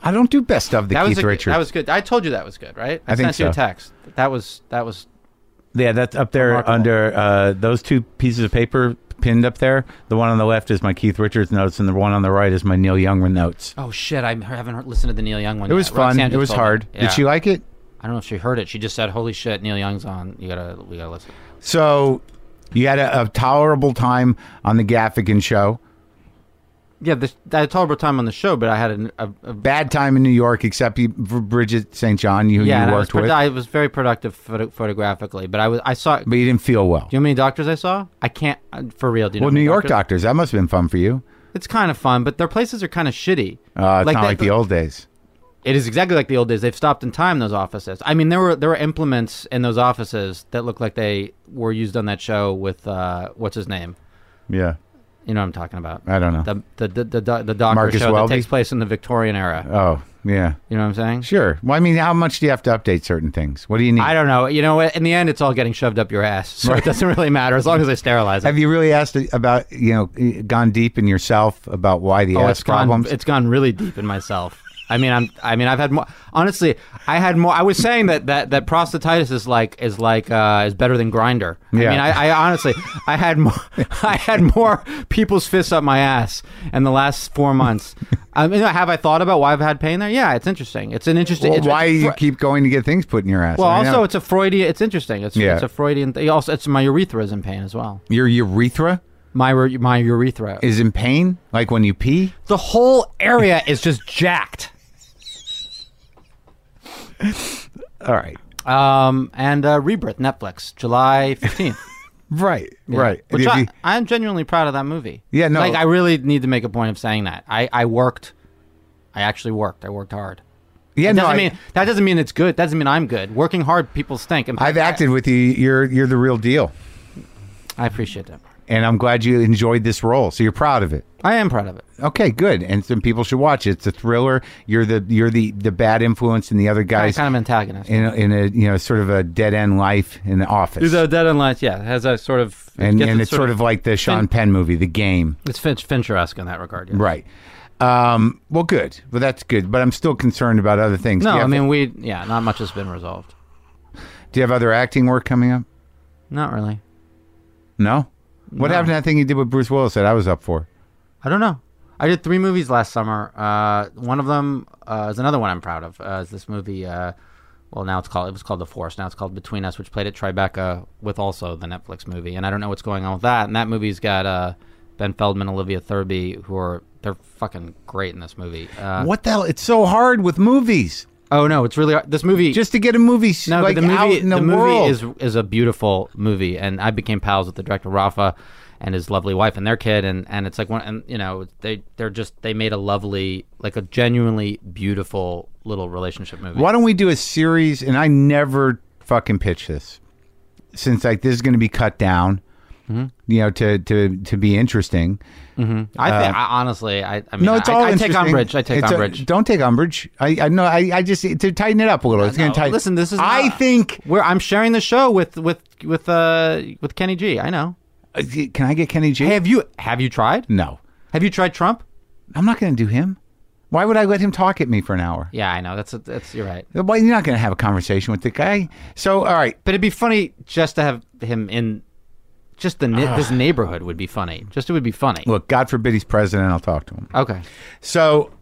A: I don't do best of the
C: that
A: Keith
C: was a,
A: Richards.
C: That was good. I told you that was good, right?
A: I think
C: sent you a text. That was that was
A: yeah, that's up there
C: Remarkable.
A: under uh, those two pieces of paper pinned up there. The one on the left is my Keith Richards notes, and the one on the right is my Neil Young notes.
C: Oh shit! I haven't heard, listened to the Neil Young one.
A: It was
C: yet.
A: fun.
C: Roxanne
A: It was hard.
C: Yeah.
A: Did she like it?
C: I don't know if she heard it. She just said, "Holy shit, Neil Young's on. You gotta, we gotta listen."
A: So you had a, a tolerable time on the Gaffigan show.
C: Yeah, this, I had a tolerable time on the show, but I had a, a, a
A: Bad time in New York, except you, for Bridget St. John, you,
C: yeah.
A: you
C: and I was,
A: worked with,
C: I was very productive photo- photographically, but I was I saw. Do
A: but you didn't feel well.
C: you know how many doctors I saw? I can't uh, for real. Do you know
A: Well,
C: how many
A: New York
C: doctors?
A: doctors, that must have been fun for you.
C: It's kind of fun, but their places are kind of shitty.
A: Uh, it's not
C: they-
A: like the old days.
C: It is exactly like the old days. They've stopped in time. Those offices. I mean, there were there were implements in those offices that looked like they were used on that show with uh, what's his name.
A: Yeah,
C: You know what I'm talking about.
A: I don't know.
C: The the the the, the, doctor
A: Marcus
C: show
A: Welby?
C: that takes place in the Victorian era.
A: oh, yeah.
C: You know what I'm saying?
A: Sure. Well, I mean, how much do you have to update certain things? What do you need?
C: I don't know. You know, in the end, it's all getting shoved up your ass, so it doesn't really matter as long as they sterilize it.
A: have you really asked about, you know, gone deep in yourself about why the
C: oh,
A: ass
C: it's gone.
A: problems?
C: It's gone really deep in myself. I mean, I'm. I mean, I've had more. Honestly, I had more. I was saying that that that prostatitis is like is like uh, is better than grinder. I
A: Yeah.
C: mean, I, I honestly, I had more. (laughs) I had more people's fists up my ass in the last four months. I mean, have I thought about why I've had pain there? Yeah, it's interesting. It's an interesting.
A: well,
C: it's,
A: why
C: it's
A: you keep going to get things put in your ass?
C: Well,
A: I
C: also it's a Freudian. It's interesting. It's
A: Yeah.
C: it's a Freudian. Thing. Also, it's my urethra is in pain as well.
A: your urethra
C: My my urethra.
A: is in pain, like when you pee.
C: the whole area is just jacked.
A: All right,
C: Um, and uh, Rebirth, Netflix, July 15th. (laughs)
A: right, right.
C: Which
A: Have
C: I,
A: you-
C: I'm genuinely proud of that movie.
A: Yeah, no.
C: Like, I really need to make a point of saying that. I, I worked. I actually worked. I worked hard.
A: yeah,
C: That
A: no.
C: doesn't
A: I,
C: mean that doesn't mean it's good. That doesn't mean I'm good. Working hard, people stink. And
A: I've acted with you. You're you're the real deal,
C: I appreciate that.
A: And I'm glad you enjoyed this role. So you're proud of it.
C: I am proud of it.
A: Okay, good. And some people should watch it. It's a thriller. You're the you're the the bad influence, and the other guys
C: of, kind of antagonist.
A: in a, in a you know sort of a dead end life in the office.
C: There's a dead end life. Yeah, it has a sort of it
A: and and it's sort of like the Sean
C: Fin-
A: Penn movie, The Game.
C: it's Finch, Fincher-esque in that regard. Yeah.
A: Right. Um, well, good. Well, that's good. But I'm still concerned about other things.
C: No, I mean we. Yeah, not much has been resolved.
A: do you have other acting work coming up?
C: Not really.
A: No. What
C: No.
A: happened to that thing you did with Bruce Willis that I was up for?
C: I don't know. I did three movies last summer. Uh, one of them uh, is another one I'm proud of. Uh, is this movie? Uh, well, now it's called. It was called The Force. Now it's called Between Us, which played at Tribeca with also the Netflix movie. And I don't know what's going on with that. And that movie's got uh, Ben Feldman, Olivia Thirlby, who are they're fucking great in this movie. Uh,
A: What the hell? It's so hard with movies.
C: Oh no, it's really this movie.
A: Just to get a movie
C: no,
A: like
C: the
A: out
C: movie
A: in the,
C: the movie
A: world.
C: is is a beautiful movie, and I became pals with the director Rafa and his lovely wife and their kid, and and it's like one, and you know they they're just they made a lovely like a genuinely beautiful little relationship movie.
A: Why don't we do a series? And I never fucking pitch this, since like this is going to be cut down.
C: Mm-hmm.
A: You know, to to to be interesting.
C: I think I, honestly, I, I mean,
A: No, it's
C: I,
A: all
C: I take umbrage. I take
A: It's a-
C: umbrage.
A: don't take umbrage. I I know. I, I just to tighten it up a little. It's going
C: No,
A: to tighten.
C: listen, this is.
A: I
C: not-
A: think.
C: Where I'm sharing the show with with with uh with Kenny G. I know.
A: uh, Can I get Kenny G?
C: Hey, have you have you tried?
A: no,
C: Have you tried Trump?
A: I'm not going to do him. Why would I let him talk at me for an hour?
C: Yeah, I know. That's a, that's you're right.
A: Well, you're not going to have a conversation with the guy? So all right,
C: But it'd be funny just to have him in. Just the ne- this neighborhood would be funny. Just it would be funny.
A: look. God forbid he's president. I'll talk to him.
C: Okay.
A: So,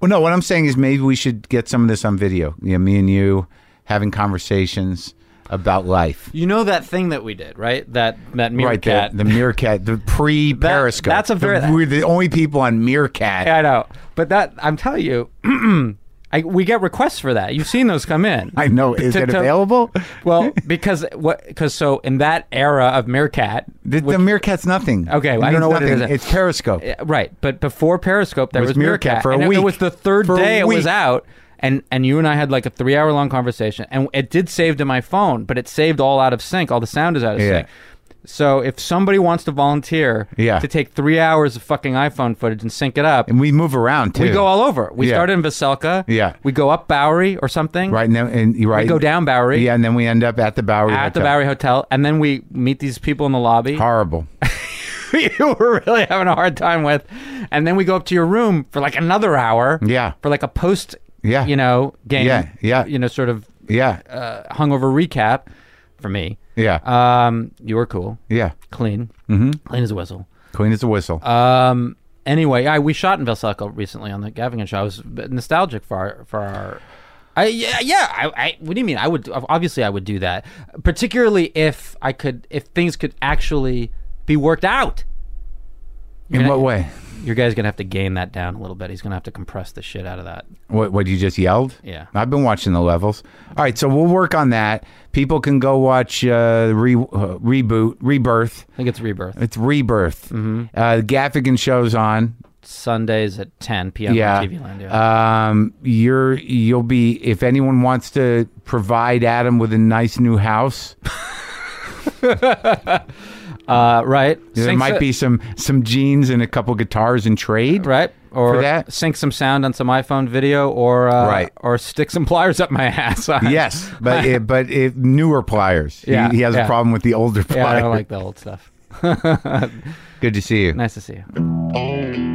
A: well, no. What I'm saying is maybe we should get some of this on video. You know, me and you having conversations about life.
C: You know that thing that we did, right? That that
A: Right,
C: meerkat.
A: the, the meerkat, the pre Periscope.
C: that's a very-
A: The- we're the only people on Meerkat.
C: I know, but that I'm telling you, (clears throat) I, we get requests for that. You've seen those come in. (laughs)
A: I know. Is
C: To-
A: it
C: to-
A: available?
C: well, (laughs) because what? Because so in that era of meerkat,
A: The,
C: which-
A: the Meerkat's nothing.
C: Okay,
A: It
C: I don't know what it
A: nothing.
C: is.
A: It's Periscope.
C: Right, but before Periscope, there
A: was
C: was,
A: Meerkat
C: Meerkat,
A: for a
C: and it-
A: week.
C: It was the third
A: For
C: day it was out, and and you and I had like a three hour long conversation, and it did save to my phone, but it saved all out of sync. All the sound is out of
A: Yeah.
C: sync. So if somebody wants to volunteer
A: Yeah.
C: to take three hours of fucking iPhone footage and sync it up,
A: And we move around too.
C: we go all over. We
A: Yeah.
C: started in Veselka.
A: Yeah.
C: We go up Bowery or something.
A: right now, and you right.
C: We go down Bowery.
A: Yeah, and then we end up at the Bowery.
C: At the
A: Hotel.
C: Bowery Hotel, and then we meet these people in the lobby.
A: Horrible. (laughs)
C: you were really having a hard time with, and then we go up to your room for like another hour.
A: Yeah.
C: For like a post.
A: Yeah.
C: You know, game.
A: Yeah, yeah.
C: You know, sort of
A: Yeah,
C: uh, hungover recap for me.
A: Yeah,
C: Um, you were cool,
A: yeah.
C: clean, mm-hmm. clean as a whistle.
A: Clean as a whistle.
C: Um. Anyway, I we shot in Veselka recently on the Gaffigan show. I was nostalgic for our for our. I yeah yeah. I, I what do you mean? I would obviously I would do that, particularly if I could if things could actually be worked out.
A: In
C: mean,
A: what way?
C: Your guy's gonna have to gain that down a little bit. He's gonna have to compress the shit out of that.
A: What? What you just yelled?
C: Yeah.
A: I've been watching the levels. All right, so we'll work on that. People can go watch uh, re, uh, reboot, rebirth.
C: I think it's rebirth.
A: It's rebirth. Mm-hmm. Uh, Gaffigan show's on.
C: Sundays at 10 p.m.
A: yeah.
C: on TV Land. Yeah.
A: Um, you're you'll be if anyone wants to provide Adam with a nice new house. (laughs)
C: Uh, right.
A: There
C: Sync
A: might
C: s-
A: be some some jeans and a couple guitars in trade.
C: right or
A: for that.
C: sync some sound on some iPhone video or uh,
A: Right.
C: or stick some pliers up my (laughs) ass.
A: Yes, but (laughs) it, but it, newer pliers.
C: Yeah,
A: he, he has a problem with the older pliers.
C: yeah, I don't like the old stuff. (laughs)
A: Good to see you.
C: Nice to see you.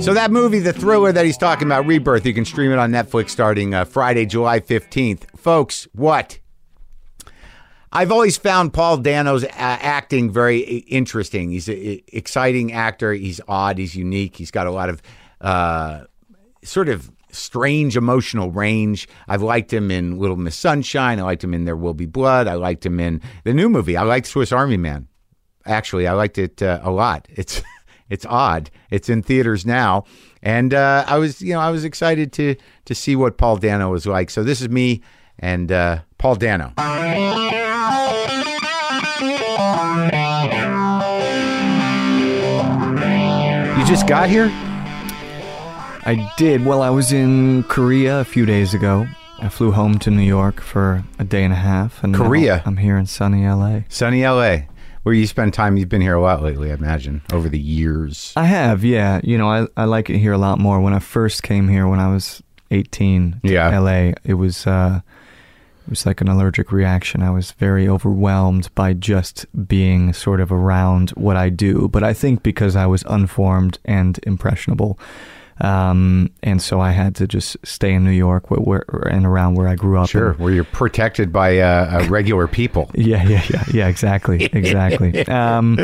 A: So that movie, the thriller that he's talking about, Rebirth, you can stream it on Netflix starting uh, Friday, July 15th. Folks, what? I've always found Paul Dano's uh, acting very interesting. He's an exciting actor. He's odd. He's unique. He's got a lot of uh, sort of strange emotional range. I've liked him in Little Miss Sunshine. I liked him in There Will Be Blood. I liked him in the new movie. I liked Swiss Army Man. Actually, I liked it uh, a lot. It's (laughs) it's odd. It's in theaters now, and uh, I was you know I was excited to to see what Paul Dano was like. So this is me and uh, Paul Dano. You just got here?
D: I did. Well, I was in Korea a few days ago. I flew home to New York for a day and a half, and now
A: Korea?
D: I'm here in sunny LA.
A: Sunny LA, where you spend time. You've been here a lot lately, I imagine, over the years.
D: I have, yeah. You know, I I like it here a lot more. When I first came here, when I was 18, to
A: Yeah.
D: LA, it was uh, it was like an allergic reaction. I was very overwhelmed by just being sort of around what I do. But I think because I was unformed and impressionable. Um, and so I had to just stay in New York, where, where and around where I grew up.
A: Sure,
D: and-
A: where you're protected by uh, (laughs) regular people. (laughs)
D: Yeah, yeah, yeah, yeah. Exactly, exactly. um,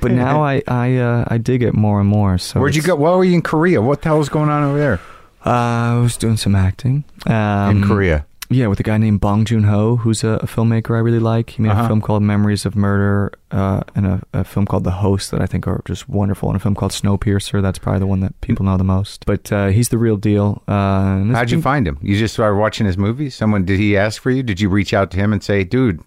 D: but now I I uh, I dig it more and more. So
A: Where'd you go? What were you in Korea? What the hell was going on over there
D: Uh, I was doing some acting um,
A: in Korea?
D: Yeah, with a guy named Bong Joon Ho, who's a, a filmmaker I really like. He made
A: Uh-huh.
D: a film called Memories of Murder, uh, and a, a film called The Host that I think are just wonderful, and a film called Snowpiercer. That's probably the one that people know the most. But uh, he's the real deal. Uh,
A: How'd you
D: been-
A: find him? You just started watching his movies. Someone did he ask for you? Did you reach out to him and say, "Dude,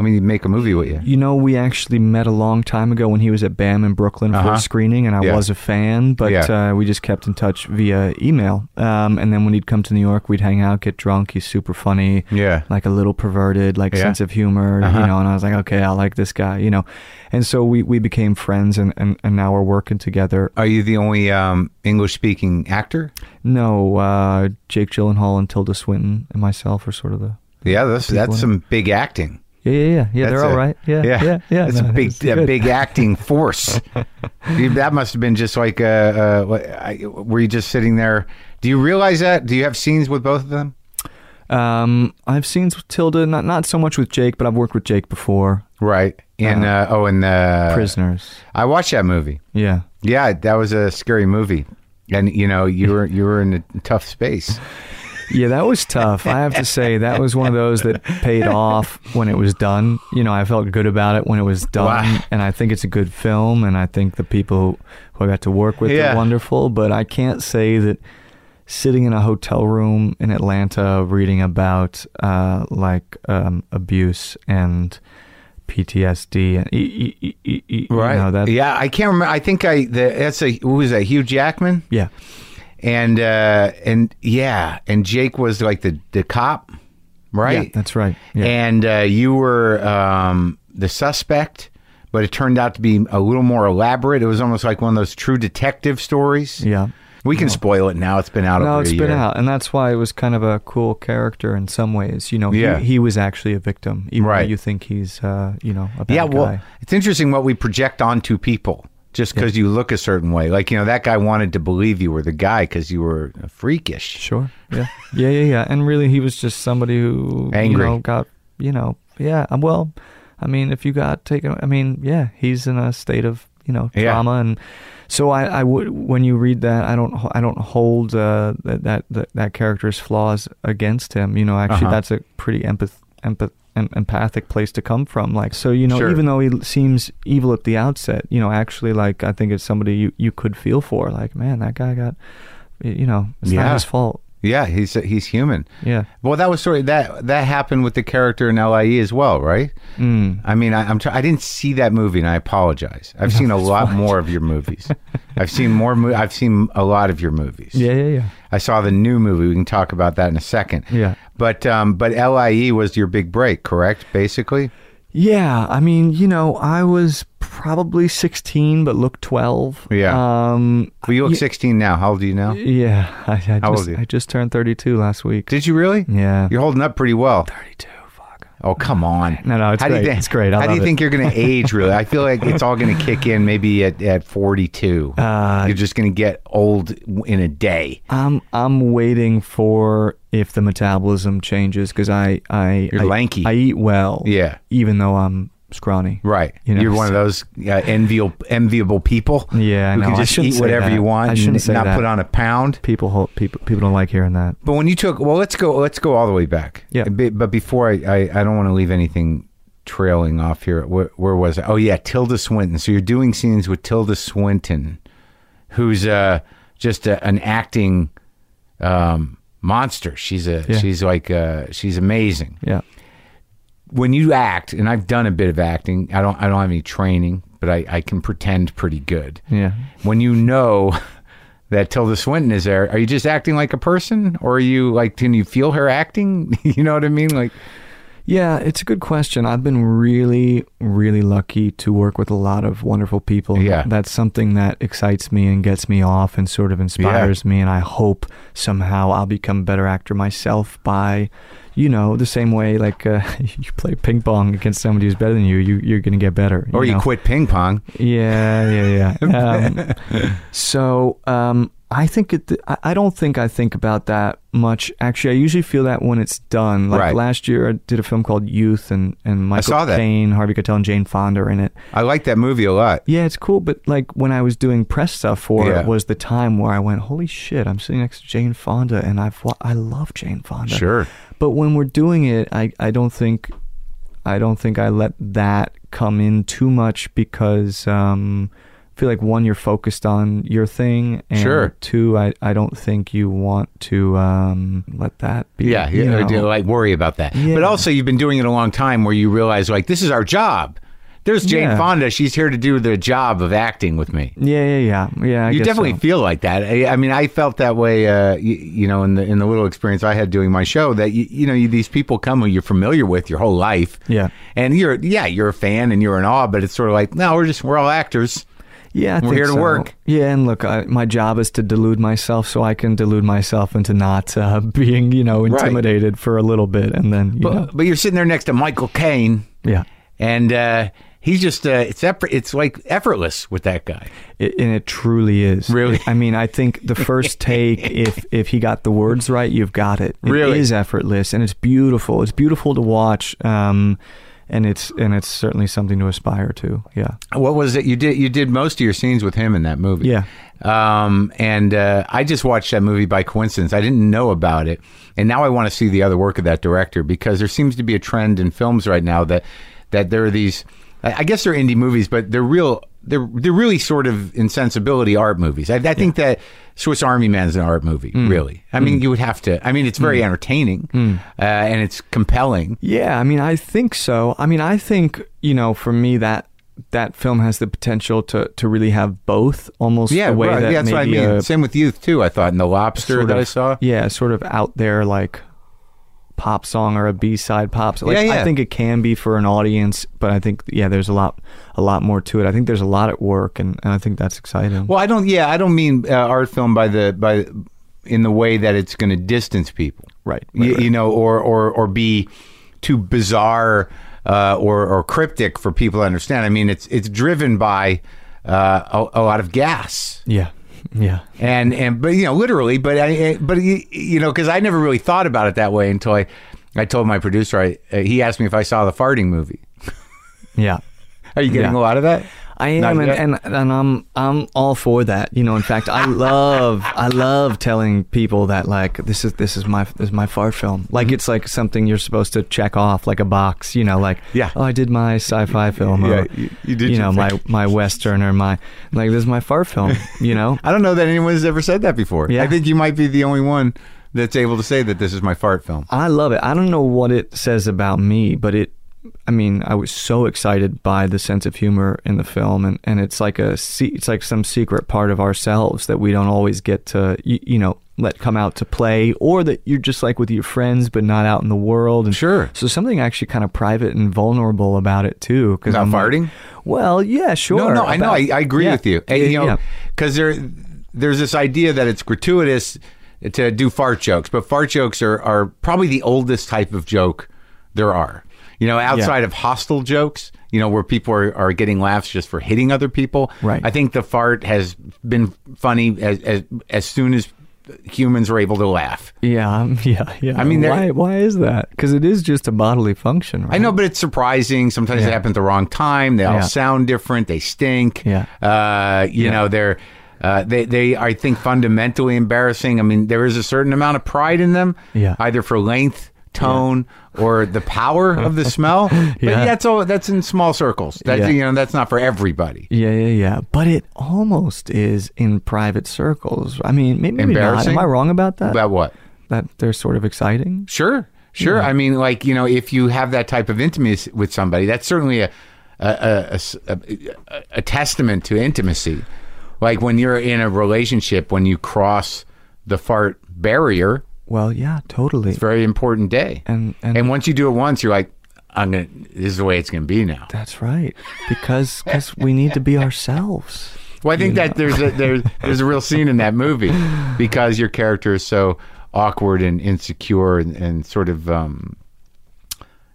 A: let me make a movie with you"?
D: You know, we actually met a long time ago when he was at BAM in Brooklyn for
A: Uh-huh.
D: a screening, and I
A: Yeah.
D: was a fan, but
A: Yeah.
D: uh, we just kept in touch via email. Um, and then when he'd come to New York, we'd hang out, get drunk. He's super funny,
A: Yeah.
D: like a little perverted, like
A: Yeah.
D: sense of humor,
A: Uh-huh.
D: you know. And I was like, okay, I like this guy, you know. And so we, we became friends, and, and, and now we're working together.
A: Are you the only um, English-speaking actor?
D: No, uh, Jake Gyllenhaal and Tilda Swinton and myself are sort of the.
A: Yeah, that's that's some big acting.
D: Yeah, yeah, yeah. They're all
A: a-
D: right. Yeah, yeah, yeah. yeah
A: That's
D: no,
A: a big,
D: it's
A: a big acting force. (laughs) That must have been just like, uh, uh, were you just sitting there? Do you realize that? Do you have scenes with both of them?
D: Um, I've seen with Tilda, not not so much with Jake, but I've worked with Jake before.
A: Right. In uh, oh, in the
D: Prisoners.
A: I watched that movie.
D: Yeah.
A: Yeah, that was a scary movie, and you know you were you were in a tough space.
D: Yeah, that was tough. I have to say that was one of those that paid off when it was done. You know, I felt good about it when it was done,
A: Wow.
D: and I think it's a good film, and I think the people who I got to work with
A: Yeah.
D: are wonderful. But I can't say that sitting in a hotel room in Atlanta reading about uh, like um, abuse and PTSD and e- e- e- e- you know, that
A: yeah, I can't remember. I think I the, that's a who was that Hugh Jackman
D: yeah
A: and uh and yeah and Jake was like the the cop, right?
D: yeah that's right yeah.
A: And uh, you were um, the suspect, but it turned out to be a little more elaborate. It was almost like one of those true detective stories.
D: yeah.
A: We can spoil it now. It's been out
D: No,
A: over
D: it's
A: a
D: been
A: year.
D: out, and that's why it was kind of a cool character in some ways. You know,
A: Yeah.
D: he, he was actually a victim, even
A: Right.
D: though you think he's, uh, you know, a bad guy.
A: Yeah, well,
D: guy.
A: it's interesting what we project onto people just because you look a certain way. Like, you know, that guy wanted to believe you were the guy because you were freakish.
D: Sure. Yeah. yeah, yeah, yeah. And really, he was just somebody who,
A: Angry.
D: you know, got, you know, yeah. um, Well, I mean, if you got taken, I mean, yeah, he's in a state of, you know,
A: Yeah.
D: trauma, and so I, I would, when you read that, I don't, I don't hold uh, that, that that that character's flaws against him. You know, actually,
A: Uh-huh.
D: that's a pretty empath, empath- em- empathic place to come from. Like, so you know,
A: Sure.
D: even though he seems evil at the outset, you know, actually, like, I think it's somebody you you could feel for. Like, man, that guy got, you know, it's
A: Yeah.
D: not his fault.
A: Yeah, he's he's human.
D: Yeah.
A: Well, that was sort of that that happened with the character in LIE as well, right?
D: Mm.
A: I mean, I, I'm try- I didn't see that movie, and I apologize. I've seen a lot more of your movies. I've seen more. Mo- I've seen a lot of your movies.
D: Yeah, yeah, yeah.
A: I saw the new movie. We can talk about that in a second.
D: Yeah.
A: But um, but LIE was your big break, correct? Basically.
D: Yeah, I mean, you know, I was probably 16, but looked 12.
A: Yeah.
D: Um,
A: Well, you look
D: Ye-
A: 16 now. How old are you now?
D: yeah, I, I,
A: How old
D: just,
A: are you?
D: I just turned 32 last week.
A: Did you really?
D: Yeah.
A: You're holding up pretty well.
D: 32, fuck.
A: Oh, come on.
D: No, no, it's
A: How do you
D: great.
A: thi-
D: It's great. I
A: how do you
D: it.
A: think you're going (laughs) to age, really? I feel like it's all going to kick in maybe at, at 42.
D: Uh,
A: you're just going to get old in a day.
D: I'm I'm waiting for if the metabolism changes because I I
A: You're
D: I,
A: lanky.
D: I eat well.
A: Yeah.
D: Even though I'm scrawny.
A: Right.
D: You know,
A: You're one of those uh, enviable, enviable people. (laughs)
D: Yeah, I
A: who
D: know.
A: can just eat whatever
D: that.
A: you want
D: I shouldn't
A: and
D: say
A: not
D: that.
A: put on a pound.
D: People hold, people people don't like hearing that.
A: But when you took, well, let's go. Let's go all the way back.
D: Yeah.
A: Be- But before I, I, I don't want to leave anything trailing off here. Where, where was I? Oh yeah, Tilda Swinton. So you're doing scenes with Tilda Swinton, who's uh, just a, an acting um, monster. She's a
D: Yeah.
A: she's like uh, she's amazing.
D: Yeah.
A: When you act, and I've done a bit of acting. I don't I don't have any training, but I, I can pretend pretty good.
D: Yeah.
A: When you know. (laughs) That Tilda Swinton is there. Are you just acting like a person, or are you like? Can you feel her acting? (laughs) you know what I mean? Like,
D: Yeah, it's a good question. I've been really, really lucky to work with a lot of wonderful people.
A: Yeah.
D: That's something that excites me and gets me off and sort of inspires me. And I hope somehow I'll become a better actor myself by, you know, the same way like uh, (laughs) you play ping pong against somebody who's better than you, you you're going to get better.
A: or you
D: know?
A: quit ping pong.
D: Yeah, yeah, yeah. (laughs) Um, so um, I think it. I don't think I think about that much. Actually, I usually feel that when it's done. Like
A: Right.
D: last year, I did a film called Youth, and and Michael. Caine, Harvey Keitel, and Jane Fonda are in it.
A: I like that movie a lot.
D: Yeah, it's cool. But like when I was doing press stuff for
A: Yeah.
D: it, was the time where I went, "Holy shit!" I'm sitting next to Jane Fonda, and I've wa- I love Jane Fonda.
A: Sure.
D: But when we're doing it, I, I don't think I don't think I let that come in too much because um, I feel like one you're focused on your thing, and
A: Sure.
D: two I, I don't think you want to um, let that be.
A: Yeah,
D: you know.
A: do, Like worry about that.
D: Yeah.
A: But also, you've been doing it a long time, where you realize like this is our job. There's Jane
D: Yeah.
A: Fonda. She's here to do the job of acting with me.
D: yeah, yeah, yeah, yeah. I
A: you definitely
D: so.
A: feel like that. I, I mean, I felt that way. Uh, you, you know, in the in the little experience I had doing my show, that you, you know, you, these people come who you're familiar with your whole life.
D: Yeah.
A: and you're yeah, you're a fan and you're in awe, but it's sort of like no, we're just we're all actors.
D: Yeah,
A: We're here to
D: so.
A: work.
D: Yeah, and look, I, my job is to delude myself so I can delude myself into not uh, (laughs) being, you know,
A: Right.
D: intimidated for a little bit, and then, you
A: But
D: know,
A: but you're sitting there next to Michael Caine,
D: yeah.
A: and uh, he's just uh, it's effort, it's like effortless with that guy.
D: It, and it truly is.
A: Really?
D: I mean, I think the first take, (laughs) if if he got the words right, you've got it. It
A: Really?
D: is effortless, and it's beautiful. It's beautiful to watch, um, and it's and it's certainly something to aspire to. Yeah.
A: What was it you did? You did most of your scenes with him in that movie.
D: Yeah.
A: Um, and uh, I just watched that movie by coincidence. I didn't know about it, and now I want to see the other work of that director because there seems to be a trend in films right now that that there are these. I guess they're indie movies, but they're real. They're they're really sort of insensibility art movies. I, I think that Swiss Army Man is an art movie.
D: Mm.
A: Really, I mean, you would have to. I mean, it's very entertaining uh, and it's compelling.
D: Yeah, I mean, I think so. I mean, I think you know, for me, that that film has the potential to to really have both, almost
A: Yeah,
D: the way
A: right.
D: that
A: yeah, that's what I mean.
D: a
A: Same with Youth too. I thought in The Lobster that
D: of-
A: I saw.
D: Yeah, sort of out there like pop song or a B side pop. song. Like,
A: Yeah, yeah.
D: I think it can be for an audience, but I think yeah, there's a lot a lot more to it. I think there's a lot at work, and, and I think that's exciting.
A: Well, I don't. Yeah, I don't mean uh, art film by the by in the way that it's going to distance people,
D: Right,
A: You,
D: right, right.
A: you know, or or or be too bizarre uh, or or cryptic for people to understand. I mean, it's it's driven by uh, a, a lot of gas.
D: yeah, yeah,
A: And and but you know literally, but I but you, you know because I never really thought about it that way until I I told my producer I uh, he asked me if I saw the farting movie.
D: yeah.
A: Are you getting
D: Yeah.
A: a lot of that?
D: I am, and, and and I'm I'm all for that. You know, in fact, I love I love telling people that like this is this is my this is my fart film. Like
A: Mm-hmm.
D: it's like something you're supposed to check off, like a box. You know, like
A: Yeah.
D: oh, I did my sci-fi film.
A: Yeah,
D: or,
A: you- you did
D: You know, my
A: thing.
D: my western or my like this is my fart film. You know, (laughs)
A: I don't know that anyone's ever said that before.
D: Yeah.
A: I think you might be the only one that's able to say that this is my fart film.
D: I love it. I don't know what it says about me, but it. I mean, I was so excited by the sense of humor in the film, and, and it's like a it's like some secret part of ourselves that we don't always get to you, you know let come out to play, or that you're just like with your friends but not out in the world. And
A: Sure.
D: So something actually kind of private and vulnerable about it too. Because
A: About
D: I'm like-
A: farting?
D: well, yeah, sure.
A: No, no, I know. I, I agree
D: yeah,
A: with you.
D: yeah,
A: And, you know,
D: yeah.
A: because there, there's this idea that it's gratuitous to do fart jokes, but fart jokes are, are probably the oldest type of joke there are. You know, outside of hostile jokes, you know, where people are, are getting laughs just for hitting other people.
D: Right.
A: I think the fart has been funny as as, as soon as humans are able to laugh.
D: Yeah, um, (laughs) yeah, yeah.
A: I mean,
D: why? Why is that? Because it is just a bodily function, right?
A: I know, but it's surprising. Sometimes
D: Yeah.
A: they happen at the wrong time. They all
D: Yeah.
A: sound different. They stink.
D: Yeah.
A: Uh, you
D: Yeah.
A: know, they're uh, they they I think fundamentally embarrassing. I mean, there is a certain amount of pride in them.
D: Yeah.
A: Either for length, tone, or the power of the smell. (laughs) But
D: Yeah.
A: that's all. That's in small circles. That's
D: Yeah.
A: you know that's not for everybody.
D: Yeah, yeah, yeah. But it almost is in private circles. I mean, maybe, maybe not.
A: Embarrassing?
D: Am I wrong about that?
A: About what?
D: that they're sort of exciting.
A: Sure, sure. I mean, like you know, if you have that type of intimacy with somebody, that's certainly a a testament to intimacy. Like when you're in a relationship, when you cross the fart barrier,
D: Well, yeah, totally.
A: it's a very important day.
D: And- and-
A: and once you do it once, you're like, I'm gonna. This is the way it's gonna be now.
D: That's right. Because cause we need to be ourselves.
A: Well, I think that there's a there's there's a real scene in that movie because your character is so awkward and insecure and, and sort of um,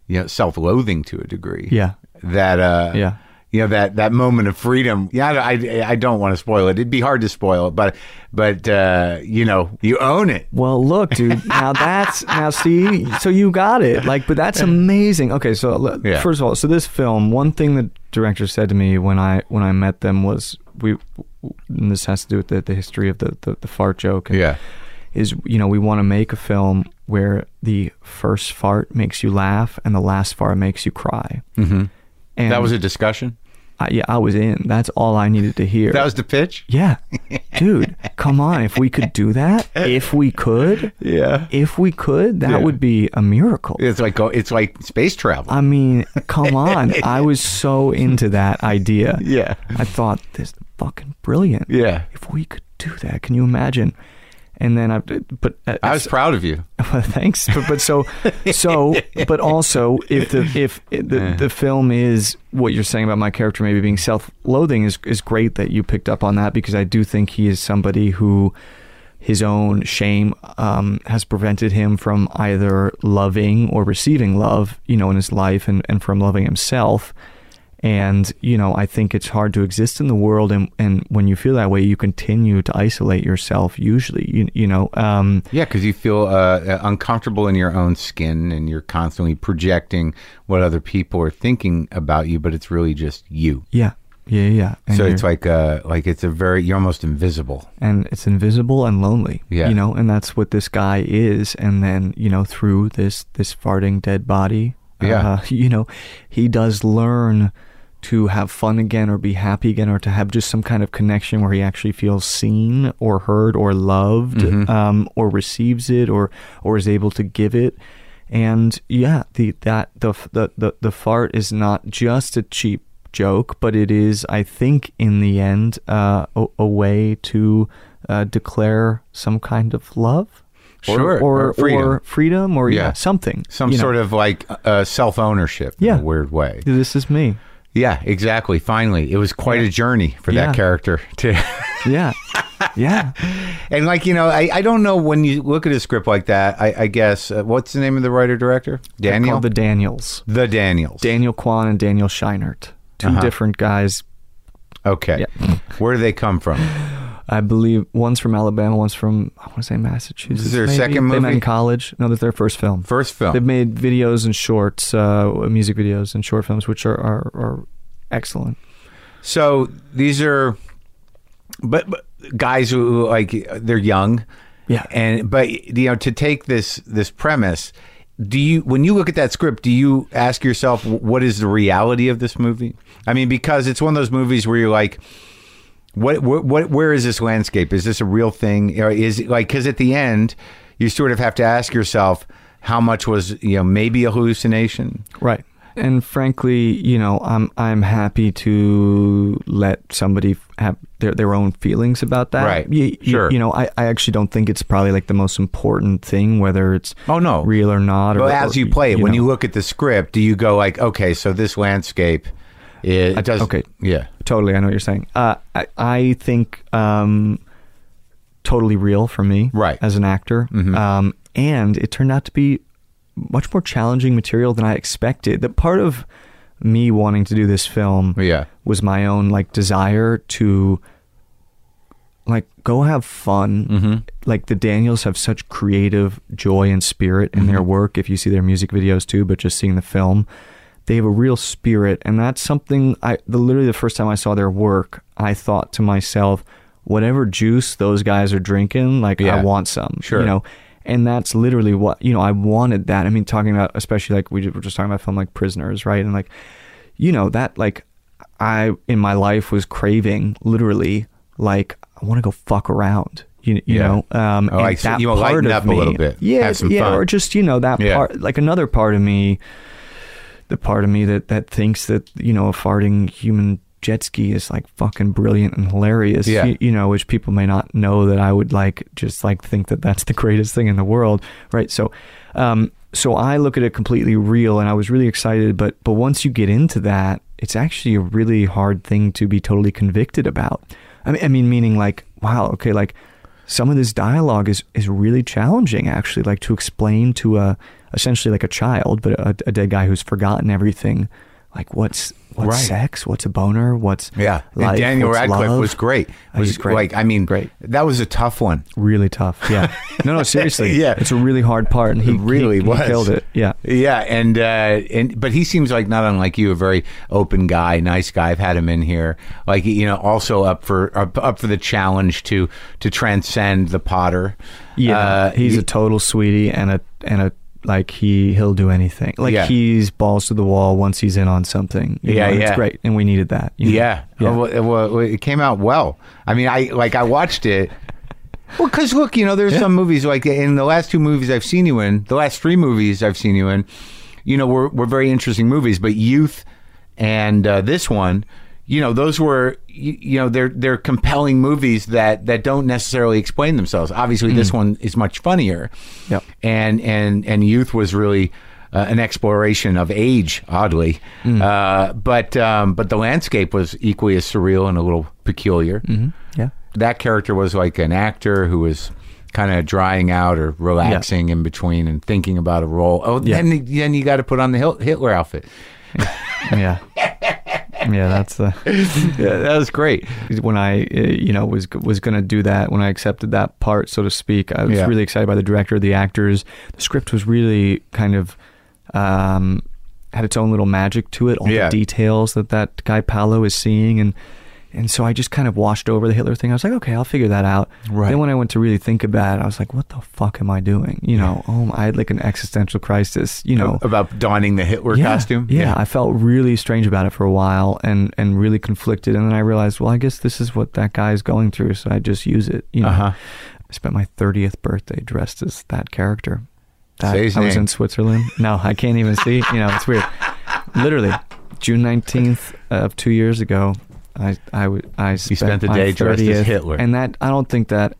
A: you know self-loathing to a degree.
D: Yeah.
A: That uh,
D: Yeah.
A: You know that that moment of freedom. Yeah, I, I, I don't want to spoil it. It'd be hard to spoil it, but but uh, you know you own it.
D: Well, look, dude. Now that's (laughs) now see. So you got it. Like, but that's amazing. Okay, so
A: Yeah.
D: first of all, so this film. One thing the director said to me when I when I met them was we. And this has to do with the, the history of the, the, the fart joke. and
A: Yeah.
D: is you know we want to make a film where the first fart makes you laugh and the last fart makes you cry. Mm-hmm. And
A: That was a discussion.
D: I, yeah, I was in. That's all I needed to hear.
A: That was the pitch.
D: yeah, dude. (laughs) Come on, if we could do that, if we could,
A: Yeah.
D: if we could, that
A: Yeah.
D: would be a miracle.
A: It's like it's like space travel.
D: I mean, come on. (laughs) I was so into that idea.
A: Yeah.
D: I thought this fucking brilliant.
A: Yeah.
D: If we could do that, can you imagine? And then I, but uh,
A: I was proud of you. (laughs)
D: Thanks, but, but so (laughs) so, but also if the if the the film is what you're saying about my character maybe being self-loathing is is great that you picked up on that because I do think he is somebody who his own shame um, has prevented him from either loving or receiving love, you know, in his life and, and from loving himself. And, you know, I think it's hard to exist in the world. And, and when you feel that way, you continue to isolate yourself, usually, you, you know. Um,
A: Yeah, because you feel uh, uncomfortable in your own skin, and you're constantly projecting what other people are thinking about you, but it's really just you.
D: yeah. Yeah, yeah. And
A: so it's like uh, like it's a very you're almost invisible.
D: and it's invisible and lonely.
A: Yeah.
D: You know, and that's what this guy is. And then, you know, through this this farting dead body,
A: Yeah.
D: uh, you know, he does learn to have fun again or be happy again or to have just some kind of connection where he actually feels seen or heard or loved
A: Mm-hmm.
D: um, or receives it or or is able to give it. And yeah, the that the the the, the fart is not just a cheap joke, but it is, I think, in the end, uh, a, a way to uh, declare some kind of love,
A: Sure,
D: or,
A: or freedom.
D: or freedom, or yeah,
A: Yeah.
D: something,
A: Some
D: you know.
A: sort of like uh, self ownership
D: Yeah.
A: in a weird way.
D: This is me.
A: Yeah, exactly. Finally, it was quite a journey for
D: Yeah.
A: that character (laughs) to. (laughs)
D: Yeah, yeah.
A: and like you know, I, I don't know when you look at a script like that. I, I guess uh, what's the name of the writer director? Daniel.
D: Called the Daniels,
A: the Daniels.
D: Daniel Kwan and Daniel Scheinert, 2
A: Uh-huh.
D: different guys.
A: okay. Where do they come from? (sighs) (sighs)
D: I believe one's from Alabama, one's from I want to say Massachusetts.
A: Is there a
D: maybe.
A: second
D: They met in college. No, that's their first film.
A: First film.
D: They've made videos and shorts, uh, music videos and short films, which are, are, are excellent.
A: So these are, but, but guys who like they're young,
D: Yeah.
A: and but you know to take this this premise. Do you, when you look at that script, do you ask yourself what is the reality of this movie? I mean, because it's one of those movies where you're like, what, what, what where is this landscape? Is this a real thing? Or is like because at the end, you sort of have to ask yourself how much was you know maybe a hallucination.
D: Right. And frankly, you know, I'm I'm happy to let somebody have their, their own feelings about that.
A: Right.
D: You, you-
A: Sure.
D: You know, I, I actually don't think it's probably like the most important thing, whether it's
A: Oh, no.
D: real or not. Or,
A: But as you play it, when
D: know.
A: you look at the script, do you go like, okay, so this landscape, it, it does
D: okay.
A: yeah,
D: Totally, I know what you're saying. Uh, I, I think um, totally real for me,
A: Right.
D: as an actor. Um, and it turned out to be much more challenging material than I expected. That part of me wanting to do this film
A: Yeah.
D: was my own like desire to like go have fun.
A: Mm-hmm.
D: Like the Daniels have such creative joy and spirit in
A: Mm-hmm.
D: their work. If you see their music videos too, but just seeing the film, they have a real spirit, and that's something I. The literally the first time I saw their work, I thought to myself, whatever juice those guys are drinking, like
A: Yeah.
D: I want some.
A: Sure.
D: You know. And that's literally what you know. I wanted that. I mean, talking about especially like we were just talking about a film like Prisoners, right? And like, you know, that like I in my life was craving literally like I want to go fuck around. You, you
A: Yeah.
D: know, um,
A: Oh,
D: and
A: I see.
D: that
A: You
D: part
A: lighten
D: of
A: up a
D: me,
A: little bit.
D: yeah, yeah,
A: fun.
D: or just you know that
A: Yeah.
D: part, like another part of me, the part of me that that thinks that you know a farting human jet ski is like fucking brilliant and hilarious.
A: Yeah.
D: You, you know, which people may not know that I would like just like think that that's the greatest thing in the world, right? So, um, so I look at it completely real, and I was really excited. But but once you get into that, it's actually a really hard thing to be totally convicted about. I mean, I mean, meaning like, wow, okay, like some of this dialogue is is really challenging actually like to explain to a essentially like a child but a, a dead guy who's forgotten everything like what's what's
A: Right.
D: sex what's a boner what's
A: yeah.
D: life,
A: and Daniel Radcliffe
D: love?
A: was great.
D: Uh,
A: Was
D: great.
A: Like I mean,
D: Great.
A: That was a tough one.
D: really tough yeah no no (laughs) seriously
A: Yeah.
D: it's a really hard part and he
A: It really
D: he, he killed it yeah
A: Yeah, and uh, and but he seems like not unlike you, a very open guy, nice guy. I've had him in here, like you know, also up for up, up for the challenge to to transcend the Potter.
D: yeah
A: Uh,
D: he's
A: he-
D: a total sweetie and a and a like he he'll do anything like
A: Yeah.
D: he's balls to the wall once he's in on something
A: Yeah,
D: know,
A: yeah.
D: it's great and we needed that you know?
A: Yeah.
D: yeah.
A: Oh, well, well, it came out well. I mean, I like I watched it. Well, because look, you know, there's some movies like in the last two movies I've seen you in, the last three movies I've seen you in, you know, were were very interesting movies. But Youth and uh, this one, you know, those were you, you know they're they're compelling movies that that don't necessarily explain themselves. Obviously, this one is much funnier.
D: Yep.
A: And and and Youth was really. Uh, an exploration of age, oddly, uh, but um, but the landscape was equally as surreal and a little peculiar.
D: yeah
A: That character was like an actor who was kind of drying out or relaxing in between and thinking about a role. Oh,
D: Yeah.
A: then then you got to put on the Hitler outfit. (laughs)
D: yeah (laughs) yeah that's the (laughs)
A: Yeah, that was great.
D: when I, uh, you know, was was going to do that, when I accepted that part, so to speak, I was
A: Yeah.
D: really excited by the director, the actors. The script was really kind of um, had its own little magic to it. All
A: Yeah.
D: the details that that guy Paolo is seeing, and and so I just kind of washed over the Hitler thing. I was like, okay, I'll figure that out.
A: Right.
D: Then when I went to really think about it, I was like, what the fuck am I doing? You know, oh, I had like an existential crisis. You know,
A: about donning the Hitler
D: yeah,
A: costume.
D: Yeah, I felt really strange about it for a while and and really conflicted. And then I realized, well, I guess this is what that guy is going through, so I just use it. You know,
A: Uh-huh.
D: I spent my thirtieth birthday dressed as that character. That, I was in Switzerland. No, I can't even see. You know, it's weird. Literally, June nineteenth of two years ago, I I w- I spent,
A: spent the day dressed as Hitler.
D: and that I don't think that.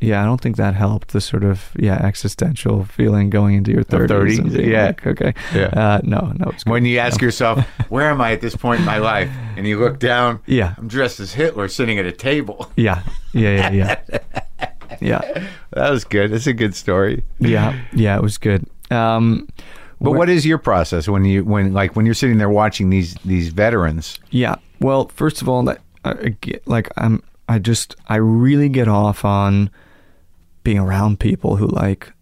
D: Yeah, I don't think that helped the sort of yeah existential feeling going into your thirties.
A: 30s, yeah.
D: okay.
A: Yeah.
D: Uh, no, no, it's.
A: When you ask yourself, (laughs) where am I at this point in my life? And you look down,
D: Yeah.
A: I'm dressed as Hitler sitting at a table.
D: Yeah, yeah, yeah, yeah, yeah, (laughs)
A: That was good. That's a good story.
D: yeah, yeah. It was good. Um,
A: But what is your process when you when like when you're sitting there watching these these veterans?
D: Yeah. Well, first of all, that uh, I get, like I'm, I just I really get off on being around people who like,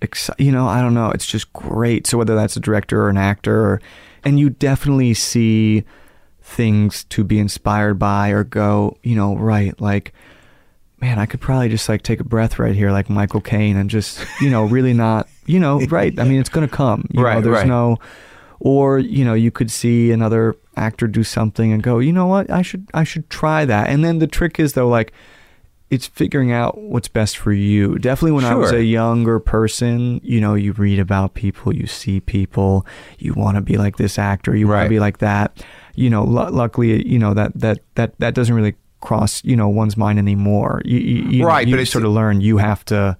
D: exci- you know, I don't know. It's just great. So whether that's a director or an actor, or, and you definitely see things to be inspired by or go, you know, right, like man, I could probably just like take a breath right here like Michael Caine and just, you know, really not, you know, (laughs) right. I mean, it's going to come. You
A: Right,
D: know, there's
A: right.
D: no or, you know, you could see another actor do something and go, "You know what? I should I should try that." And then the trick is though like it's figuring out what's best for you. Definitely when I was a younger person, you know, you read about people, you see people, you want to be like this actor, you want to be like that. You know, lu luckily, you know that that that that doesn't really cross, you know, one's mind anymore. You, you,
A: Right,
D: you
A: but it's-
D: sort of learn you have to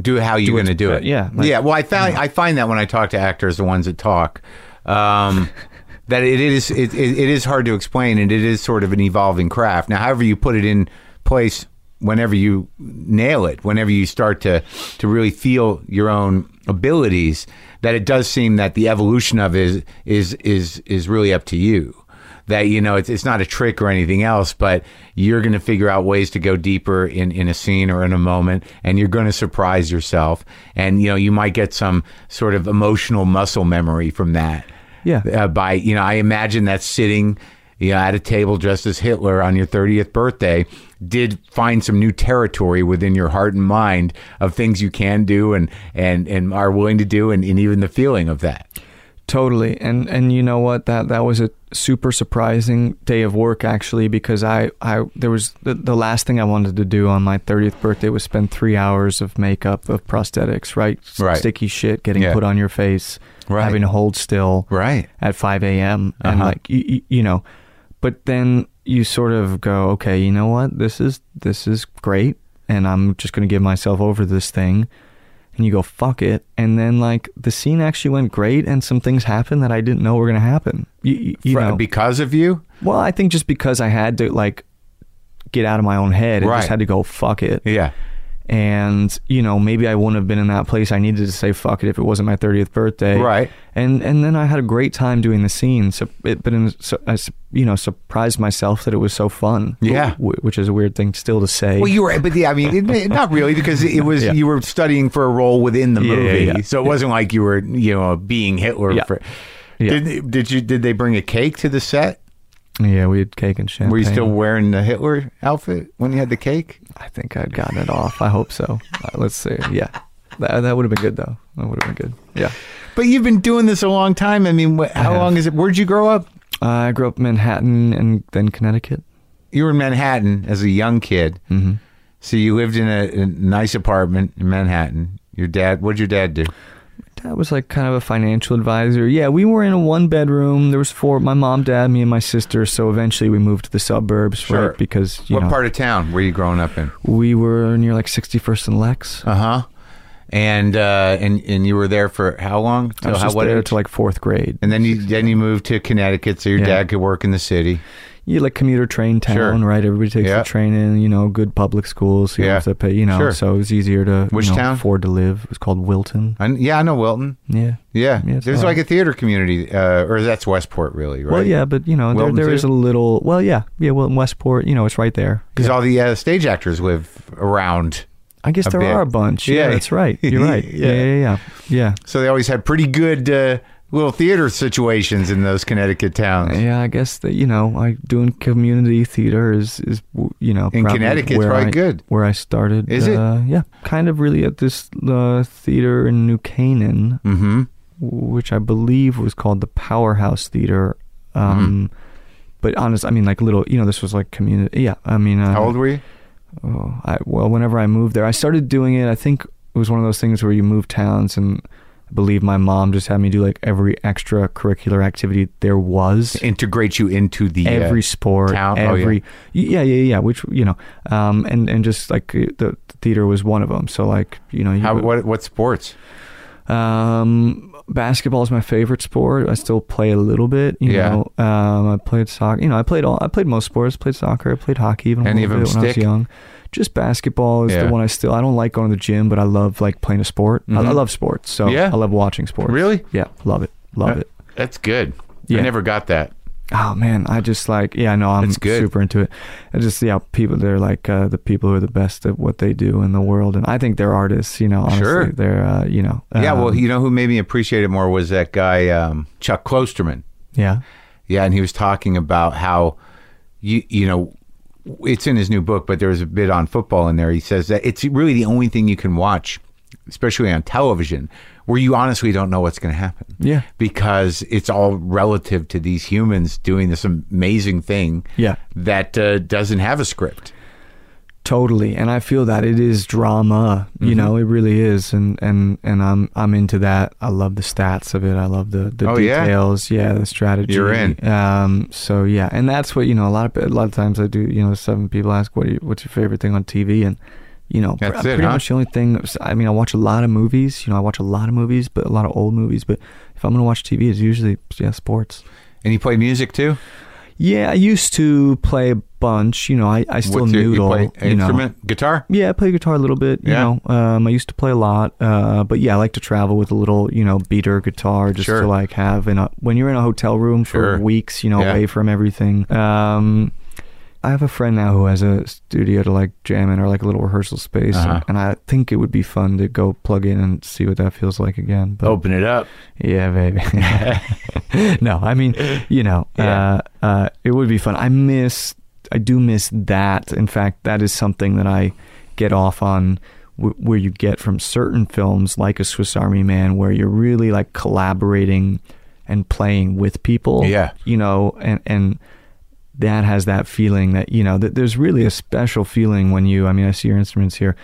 A: do how you're going to do it.
D: yeah, like-
A: yeah. Well, I found I find that when I talk to actors, the ones that talk, um, (laughs) that it is it, it, it is hard to explain, and it is sort of an evolving craft. Now, however you put it in place, whenever you nail it, whenever you start to to really feel your own abilities, that it does seem that the evolution of it is is is is really up to you that you know it's, it's not a trick or anything else but you're going to figure out ways to go deeper in, in a scene or in a moment and you're going to surprise yourself. And you know you might get some sort of emotional muscle memory from that.
D: Yeah.
A: uh, by you know i imagine that sitting you know at a table dressed as hitler on your 30th birthday did find some new territory within your heart and mind of things you can do and and and are willing to do and, and even the feeling of that
D: Totally. And and you know what? That that was a super surprising day of work actually because I I there was the, the last thing I wanted to do on my 30th birthday was spend 3 hours of makeup of prosthetics, right?
A: Right.
D: Sticky shit getting
A: Yeah.
D: put on your face,
A: Right.
D: having to hold still
A: right
D: at 5 a.m. and
A: Uh-huh.
D: like you, you, you know, but then you sort of go, okay, you know what? This is this is great, and I'm just gonna give myself over this thing. And you go, fuck it. And then like the scene actually went great, and some things happened that I didn't know were gonna happen. You, you, you know,
A: because of you
D: well, I think just because I had to like get out of my own head, I
A: Right.
D: just had to go, fuck it.
A: yeah
D: And you know, maybe I wouldn't have been in that place. I needed to say fuck it if it wasn't my 30th birthday.
A: Right.
D: And and then I had a great time doing the scene. So, it, but in, so, I, you know, surprised myself that it was so fun.
A: Yeah.
D: Wh- which is a weird thing still to say.
A: Well, you were, but yeah, I mean, it, not really, because it was (laughs)
D: Yeah.
A: you were studying for a role within the
D: Yeah, yeah,
A: movie,
D: yeah.
A: so it wasn't like you were, you know, being Hitler.
D: Yeah.
A: For,
D: Yeah.
A: Did did you did they bring a cake to the set?
D: Yeah, we had cake and champagne.
A: Were you still wearing the Hitler outfit when you had the cake?
D: I think I'd gotten it off. I hope so. Uh, let's see. Yeah. That, that would have been good though. That would have been good. Yeah.
A: But you've been doing this a long time. I mean, wh- how
D: have.
A: long is it? Where'd you grow up?
D: Uh, I grew up in Manhattan and then Connecticut.
A: You were in Manhattan as a young kid,
D: hmm
A: so you lived in a, a nice apartment in Manhattan. Your dad, what'd your dad do?
D: Dad was like kind of a financial advisor. Yeah, we were in a one bedroom. There was four. My mom, dad, me, and my sister. So eventually we moved to the suburbs,
A: Sure.
D: right? Because you
A: what
D: know
A: part of town were you growing up in?
D: we were near like 61st and Lex.
A: Uh huh. And uh, and and you were there for how long?
D: I was
A: how
D: just
A: what
D: there to like fourth grade.
A: and then you then you moved to Connecticut, so your
D: Yeah.
A: dad could work in the city.
D: You like commuter train town,
A: Sure.
D: right? Everybody takes
A: Yeah.
D: the train in. You know, good public schools. So you
A: Yeah.
D: have to pay. You know,
A: Sure.
D: so it was easier to
A: Which
D: you know,
A: town?
D: afford to live. It was called Wilton.
A: I, yeah, I know Wilton.
D: Yeah.
A: Yeah,
D: Yeah,
A: there's like a theater community, uh, or that's Westport, really, right?
D: Well, yeah, but you know, there,
A: Wilton
D: there
A: too?
D: a little. Well, yeah, yeah. Wilton, Westport. You know, it's right there.
A: because all the uh, stage actors live around,
D: I guess there
A: bit.
D: are a bunch.
A: Yeah.
D: That's right. (laughs) You're right.
A: Yeah.
D: yeah, yeah, yeah. yeah.
A: so they always had pretty good uh, little theater situations in those Connecticut towns.
D: Yeah, I guess that you know, I doing community theater is is you know
A: In Connecticut,
D: where
A: probably
D: I-
A: good.
D: where I started.
A: Is it?
D: Uh, yeah, kind of really at this uh, theater in New Canaan,
A: Mm-hmm.
D: which I believe was called the Powerhouse Theater. Um,
A: Mm-hmm.
D: But honest, I mean, like little, you know, this was like community. Yeah, I mean, uh,
A: How old were you?
D: Oh, I, well, whenever I moved there, I started doing it. I think it was one of those things where you move towns, and I believe my mom just had me do like every extracurricular activity there was,
A: Integrate you into the uh,
D: every sport,
A: town? Oh, yeah.
D: every yeah. yeah, yeah, Which you know, um, and and just like uh, the, the theater was one of them. So like you know, you
A: How,
D: would-
A: what what sports?
D: um, basketball is my favorite sport. I still play a little bit. You
A: Yeah.
D: know, um, I played soccer. You know, I played all. I played most sports. Played soccer. I played hockey even a
A: Any
D: little
A: of
D: bit when I was young. Just basketball is
A: Yeah.
D: the one I still. I don't like going to the gym, but I love like playing a sport. I, I
A: Mhm.
D: love sports, so
A: Yeah?
D: I love watching sports.
A: Really?
D: Yeah, love it. Love
A: Uh,
D: it.
A: That's good. I never got that.
D: Oh man, I just like yeah, no, I'm
A: good.
D: super into it. I just see yeah, how people they're like uh, the people who are the best at what they do in the world, and I think they're artists. You know, honestly,
A: Sure.
D: they're uh, you know.
A: yeah, well,
D: um,
A: you know who made me appreciate it more was that guy um, Chuck Klosterman.
D: yeah,
A: Yeah, and he was talking about how you you know it's in his new book, but there's a bit on football in there. He says that it's really the only thing you can watch, especially on television, where you honestly don't know what's going to happen.
D: Yeah.
A: because it's all relative to these humans doing this amazing thing.
D: Yeah.
A: that uh, doesn't have a script.
D: Totally, and I feel that it is drama.
A: Mm-hmm.
D: You know, it really is, and and and I'm I'm into that. I love the stats of it. I love the the
A: Oh,
D: details. Yeah? the strategy.
A: You're in.
D: Um. So yeah, and that's what you know. A lot of a lot of times I do. You know, seven people ask what are you, what's your favorite thing on TV, and you know,
A: That's
D: pr-
A: it,
D: pretty
A: huh?
D: much the only thing. I mean, I watch a lot of movies. You know, I watch a lot of movies, but a lot of old movies. But if I'm gonna watch TV, it's usually yeah sports.
A: And you play music too.
D: Yeah, I used to play bunch. You know, I, I still
A: What's your-
D: noodle.
A: You play
D: you know.
A: instrument, guitar.
D: Yeah, I play guitar a little bit. You
A: Yeah.
D: know, um, I used to play a lot, uh, but yeah, I like to travel with a little, you know, beater guitar just
A: Sure.
D: to like have in a when you're in a hotel room for
A: Sure.
D: weeks, you know,
A: Yeah.
D: away from everything. Um, I have a friend now who has a studio to like jam in or like a little rehearsal space,
A: Uh-huh.
D: and I think it would be fun to go plug in and see what that feels like again. But
A: Open it up.
D: yeah, baby. (laughs) (laughs) no, I mean, you know,
A: Yeah.
D: uh, uh, it would be fun. I miss, I do miss that. In fact, that is something that I get off on w- where you get from certain films like a Swiss Army Man, where you're really like collaborating and playing with people.
A: Yeah.
D: You know, and, and, that has that feeling that you know that there's really a special feeling when you i mean i see your instruments here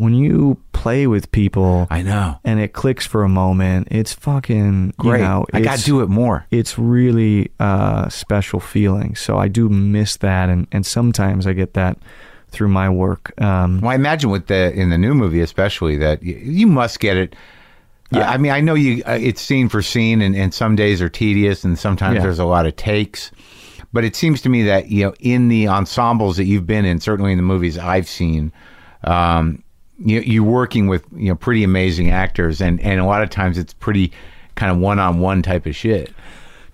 D: when you play with people
A: I know.
D: and it clicks for a moment. It's fucking
A: Great.
D: You know,
A: I got to do it more.
D: It's really a special feeling. So I do miss that, and and sometimes I get that through my work. Um,
A: Well, I imagine with the in the new movie, especially that y- you must get it. Yeah, I mean, I know you. Uh, it's scene for scene, and, and some days are tedious, and sometimes
D: Yeah.
A: there's a lot of takes. But it seems to me that you know, in the ensembles that you've been in, certainly in the movies I've seen, um, you you're working with you know pretty amazing actors, and and a lot of times it's pretty kind of one on one type of shit.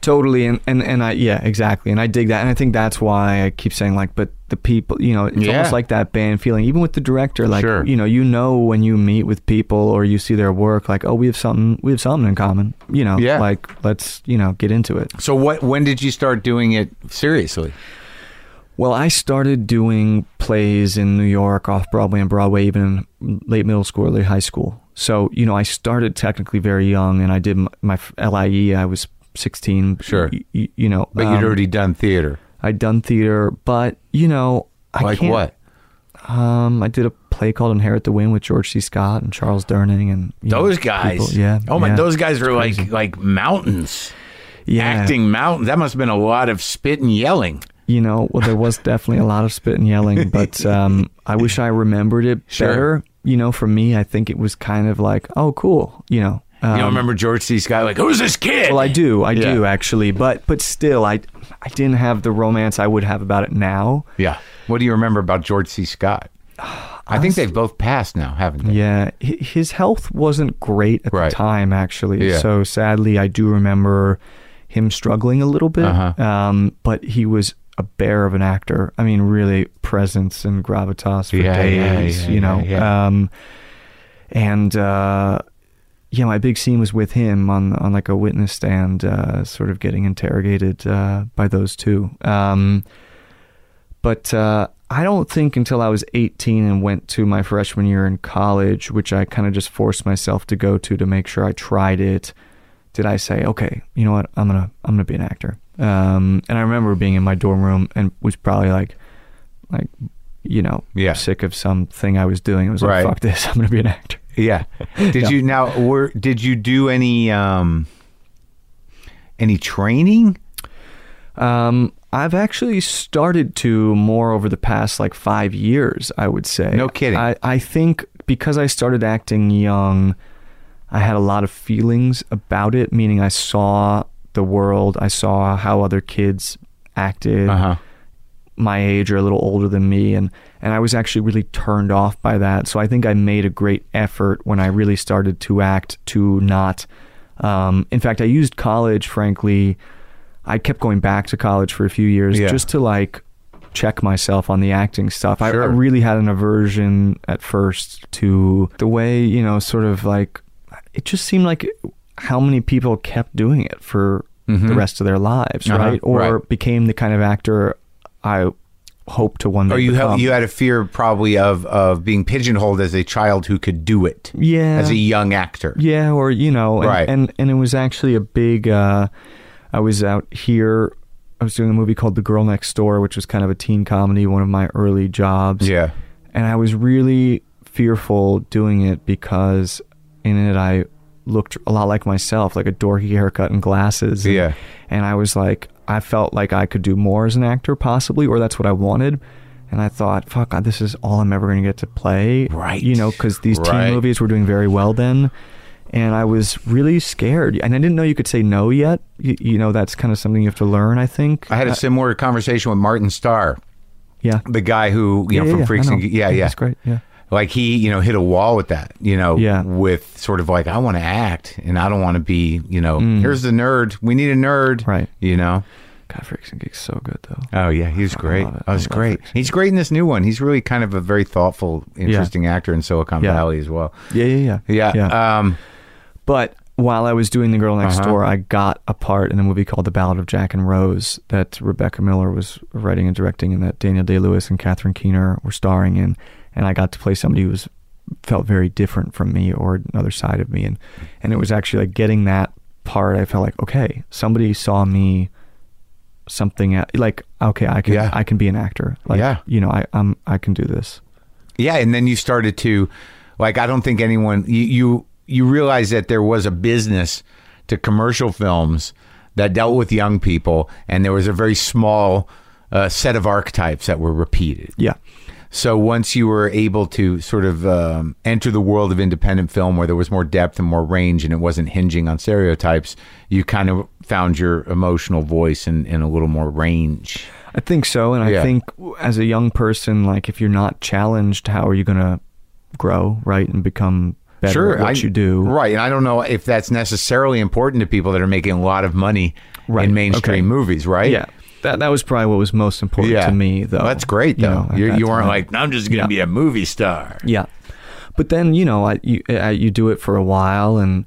D: totally, and and and I yeah, exactly, and I dig that, and I think that's why I keep saying like, but the people, you know, it's
A: Yeah.
D: almost like that band feeling, even with the director, like
A: Sure.
D: you know, you know when you meet with people or you see their work, like oh, we have something, we have something in common, you know,
A: Yeah.
D: like let's you know get into it.
A: So what? When did you start doing it seriously?
D: Well, I started doing plays in New York, off Broadway and Broadway, even in late middle school, late high school. So, you know, I started technically very young, and I did my, my LIE. I was 16.
A: Sure.
D: Y- you know,
A: But
D: um,
A: you'd already done theater.
D: I'd done theater, but you know, I
A: Like what?
D: Um, I did a play called Inherit the Wind with George C. Scott and Charles Durning, and you know,
A: Those guys.
D: people- yeah.
A: Oh my,
D: yeah.
A: those guys are like like mountains.
D: yeah.
A: Acting mountains. That must have been a lot of spit and yelling.
D: You know, well, there was definitely a lot of spit and yelling, (laughs) but um, I wish I remembered it
A: Sure.
D: better. You know, for me, I think it was kind of like, oh, cool. You know, um,
A: you don't remember George C. Scott like, who's this kid?
D: Well, I do, I
A: Yeah.
D: do actually, but but still, I I didn't have the romance I would have about it now.
A: Yeah. What do you remember about George C. Scott? (sighs) I think they've both passed now, haven't they?
D: Yeah, his health wasn't great at
A: Right.
D: the time, actually.
A: Yeah.
D: So sadly, I do remember him struggling a little bit.
A: Uh-huh.
D: Um, but he was a bear of an actor. I mean, really presence and gravitas for
A: Yeah, yeah,
D: days.
A: yeah,
D: you know.
A: yeah, yeah.
D: Um, and uh, yeah, my big scene was with him on on like a witness stand, uh, sort of getting interrogated uh, by those two. Um, but uh, I don't think until I was 18 and went to my freshman year in college, which I kind of just forced myself to go to to make sure I tried it, did I say, okay, you know what, I'm gonna I'm gonna be an actor. Um, and I remember being in my dorm room and was probably like, like, you know,
A: Yeah.
D: sick of something I was doing. I was
A: Right.
D: like, fuck this, (laughs) I'm gonna be an actor.
A: Yeah. Did
D: Yeah.
A: you now? Were did you do any um any training?
D: Um, I've actually started to more over the past like five years, I would say.
A: No kidding.
D: I, I think because I started acting young, I had a lot of feelings about it, meaning I saw the world, I saw how other kids acted,
A: Uh huh.
D: my age or a little older than me and and I was actually really turned off by that. So I think I made a great effort when I really started to act to not um in fact I used college frankly I kept going back to college for a few years
A: Yeah.
D: just to like check myself on the acting stuff. I, I really had an aversion at first to the way, you know, sort of like it just seemed like how many people kept doing it for the rest of their lives,
A: Uh-huh,
D: right? Or
A: right.
D: became the kind of actor I hope to one day
A: Or you
D: become.
A: you had a fear probably of of being pigeonholed as a child who could do it.
D: Yeah.
A: As a young actor.
D: Yeah, or you know, and,
A: Right.
D: and and it was actually a big. Uh, I was out here. I was doing a movie called The Girl Next Door, which was kind of a teen comedy, one of my early jobs.
A: Yeah.
D: and I was really fearful doing it because in it I looked a lot like myself, like a dorky haircut and glasses. And,
A: Yeah.
D: and I was like, I felt like I could do more as an actor, possibly, or that's what I wanted. And I thought, fuck, God, this is all I'm ever going to get to play.
A: Right.
D: You know, because these
A: Right.
D: teen movies were doing very well then. And I was really scared. And I didn't know you could say no yet. You, you know, that's kind of something you have to learn, I think.
A: I had a similar conversation with Martin Starr,
D: yeah.
A: the guy who, you know,
D: Yeah,
A: from
D: yeah,
A: Freaks and. Ge- yeah, yeah.
D: That's great. Yeah.
A: Like he, you know, hit a wall with that, you know,
D: Yeah.
A: with sort of like, I want to act and I don't want to be, you know, here's the nerd. We need a nerd.
D: Mm. Right.
A: You know?
D: God, Freaks and Geeks so good, though.
A: Oh yeah, he was great. Oh,
D: I
A: was great. He's great in this new one. He's really kind of a very thoughtful, interesting actor in Silicon
D: Yeah.
A: Valley as well.
D: Yeah, yeah, yeah.
A: Yeah. Um,
D: But while I was doing The Girl Next
A: Uh-huh.
D: Door, I got a part in a movie called The Ballad of Jack and Rose that Rebecca Miller was writing and directing, and that Daniel Day Lewis and Catherine Keener were starring in. And I got to play somebody who was felt very different from me or another side of me, and and it was actually like getting that part. I felt like okay, somebody saw me something like okay, I can
A: Yeah.
D: I can be an actor. Like,
A: Yeah.
D: you know, I I'm I can do this.
A: Yeah, and then you started to like I don't think anyone you you, you realized that there was a business to commercial films that dealt with young people and there was a very small uh, set of archetypes that were repeated.
D: Yeah.
A: So once you were able to sort of um, enter the world of independent film where there was more depth and more range and it wasn't hinging on stereotypes, you kind of found your emotional voice and, and a little more range.
D: I think so, and
A: Yeah.
D: I think as a young person, like if you're not challenged, how are you going to grow, right, and become better at what
A: I-
D: you do?
A: Right, and I don't know if that's necessarily important to people that are making a lot of money
D: Right,
A: in mainstream
D: okay.
A: movies, right?
D: Yeah, that that was probably what was most important
A: yeah.
D: to me, though.
A: Well, that's great,
D: you
A: though.
D: know,
A: you you weren't like, I'm just going to
D: Yeah.
A: be a movie star.
D: Yeah, but then you know, I, you I, you do it for a while, and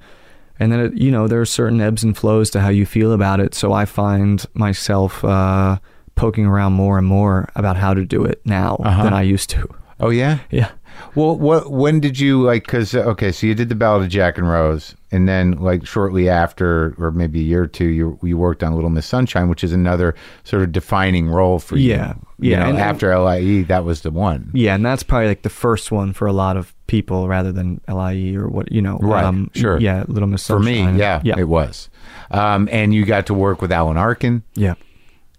D: and then it, you know there are certain ebbs and flows to how you feel about it. So I find myself uh, poking around more and more about how to do it now
A: Uh-huh.
D: than I used to.
A: Oh yeah.
D: Yeah.
A: Well, what? When did you like? Because okay, so you did the Ballad of Jack and Rose, and then like shortly after, or maybe a year or two, you you worked on Little Miss Sunshine, which is another sort of defining role for you.
D: Yeah,
A: You
D: yeah,
A: know, after LIE, that was the one.
D: Yeah, and that's probably like the first one for a lot of people rather than LIE or what you know.
A: Right, sure.
D: Yeah, Little Miss Sunshine.
A: For me, yeah,
D: yeah,
A: it was. Um, and you got to work with Alan Arkin.
D: yeah,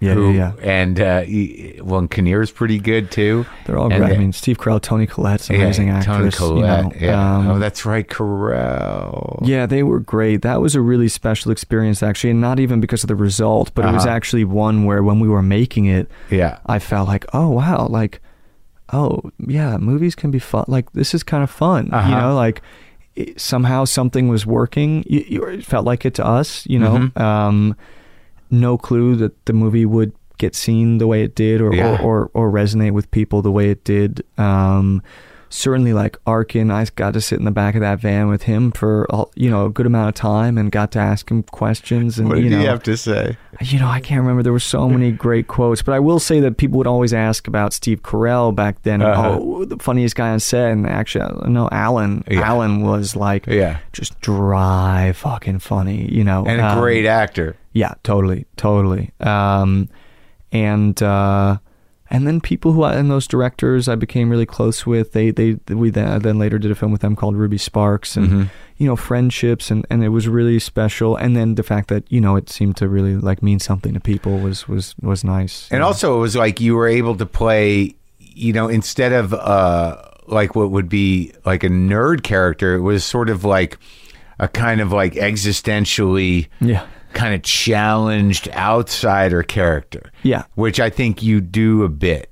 D: yeah,
A: who,
D: yeah, yeah.
A: And uh, he, well, and Kinnear's pretty good too.
D: They're all
A: And
D: great. I mean, Steve Carell, Toni Collette's an
A: yeah,
D: amazing actress.
A: Toni
D: you
A: Collette.
D: know,
A: yeah.
D: um,
A: oh, that's right, Carell.
D: Yeah, they were great. That was a really special experience, actually, and not even because of the result, but it was
A: Uh-huh.
D: actually one where when we were making it,
A: Yeah.
D: I felt like, oh wow, like, oh yeah, movies can be fun. Like this is kind of fun, you
A: Uh-huh.
D: know, like it, somehow something was working. You, you, it felt like it to us, you know.
A: Mhm.
D: Um, no clue that the movie would get seen the way it did, or
A: Yeah.
D: or, or, or resonate with people the way it did. Um, certainly, like Arkin, I got to sit in the back of that van with him for a- you know a good amount of time and got to ask him questions. And
A: What did
D: you know,
A: he have to say?
D: you know, I can't remember. There were so many (laughs) great quotes, but I will say that people would always ask about Steve Carell back then.
A: Uh-huh.
D: Oh, the funniest guy on set, and actually, no, Alan.
A: Yeah.
D: Alan was like,
A: Yeah.
D: just dry, fucking funny. You know,
A: And a
D: Um,
A: great actor.
D: Yeah, totally, totally. Um, and uh, and then people who I, and those directors I became really close with. They they we then, then later did a film with them called Ruby Sparks, and
A: Mm-hmm.
D: you know friendships, and and it was really special. And then the fact that you know it seemed to really like mean something to people was was was nice.
A: And also, it was like you were able to play, you know, instead of uh, like what would be like a nerd character, it was sort of like a kind of like existentially
D: yeah,
A: kind of challenged outsider character.
D: Yeah.
A: Which I think you do a bit.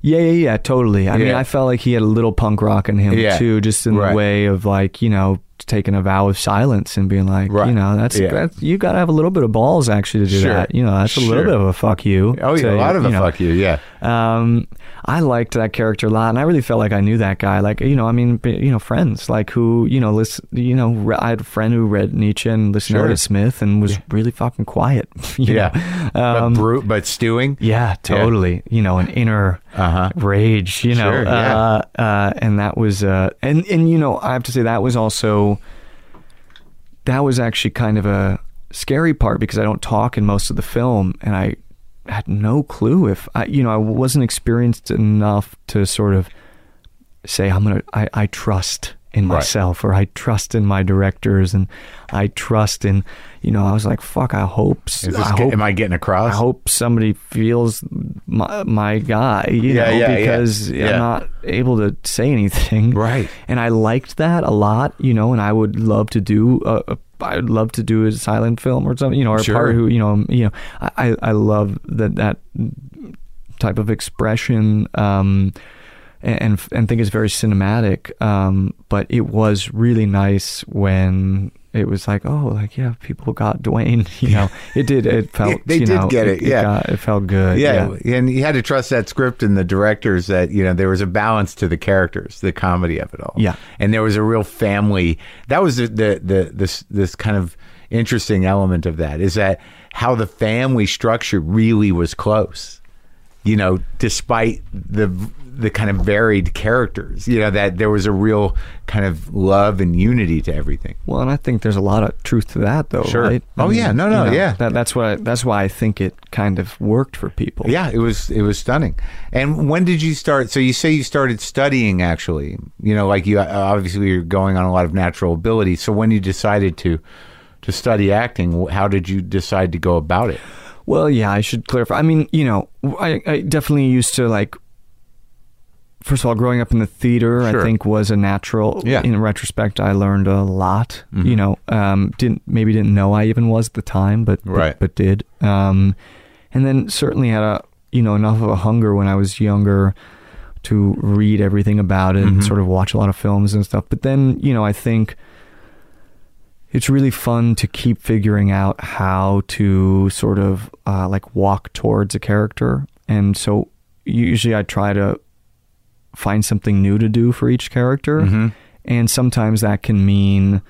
D: Yeah, yeah, yeah, totally. I mean, I felt like he had a little punk rock in him
A: Yeah.
D: too, just in
A: Right.
D: the way of like, you know, taking a vow of silence and being like,
A: Right.
D: you know, that's,
A: Yeah.
D: that's you got to have a little bit of balls actually to do
A: Sure.
D: that. You know, that's a little bit of a fuck you.
A: Oh yeah,
D: to,
A: a lot of a
D: know.
A: fuck you. Yeah.
D: Um, I liked that character a lot, and I really felt like I knew that guy. Like, you know, I mean, you know, friends like who, you know, listen, you know, re- I had a friend who read Nietzsche and listened
A: Sure.
D: to Smith and was really fucking quiet. (laughs)
A: Yeah.
D: Um,
A: but, bru- but stewing.
D: yeah, totally. You know, an inner
A: Uh-huh.
D: rage. You know,
A: Sure, yeah.
D: uh, uh, and that was, uh, and and you know, I have to say that was also, that was actually kind of a scary part because I don't talk in most of the film, and I had no clue if I, you know, I wasn't experienced enough to sort of say I'm gonna, I, I trust in
A: Right.
D: myself or I trust in my directors and I trust in, you know, I was like, fuck, I hope, I hope
A: am I getting across I
D: hope somebody feels my, my guy, you
A: Yeah,
D: know,
A: yeah,
D: because
A: Yeah.
D: I'm not able to say anything.
A: Right.
D: And I liked that a lot, you know, and I would love to do a, a I'd love to do a silent film or something, you know, or
A: Sure.
D: a part who, you know, you know, I, I I love that that type of expression. Um, and and think it's very cinematic. Um, but it was really nice when it was like, oh, like yeah, people got Dwayne. (laughs) You know, it did. It felt.
A: They
D: you
A: did
D: know,
A: get it, yeah.
D: got- it felt good.
A: yeah, and you had to trust that script and the directors that you know there was a balance to the characters, the comedy of it all.
D: Yeah.
A: and there was a real family. That was the the, the this this kind of interesting element of that is that how the family structure really was close. You know, despite the the kind of varied characters, you know that there was a real kind of love and unity to everything.
D: Well, and I think there's a lot of truth to that, though.
A: Sure.
D: Right?
A: Oh, yeah. No, no, yeah.
D: That, that's why. That's why I think it kind of worked for people.
A: Yeah, it was it was stunning. And when did you start? So you say you started studying actually. You know, like you uh, obviously you're going on a lot of natural ability. So when you decided to to study acting, how did you decide to go about it?
D: Well, yeah, I should clarify. I mean, you know, I, I definitely used to like. First of all, growing up in the theater,
A: Sure.
D: I think was a natural.
A: Yeah.
D: In retrospect, I learned a lot.
A: Mm-hmm.
D: You know, um, didn't maybe didn't know I even was at the time, but but- but, did. Um, and then certainly had a you know enough of a hunger when I was younger to read everything about it
A: Mm-hmm.
D: and sort of watch a lot of films and stuff. But then you know, I think it's really fun to keep figuring out how to sort of uh, like walk towards a character. And so usually I try to find something new to do for each character.
A: Mm-hmm.
D: And sometimes that can mean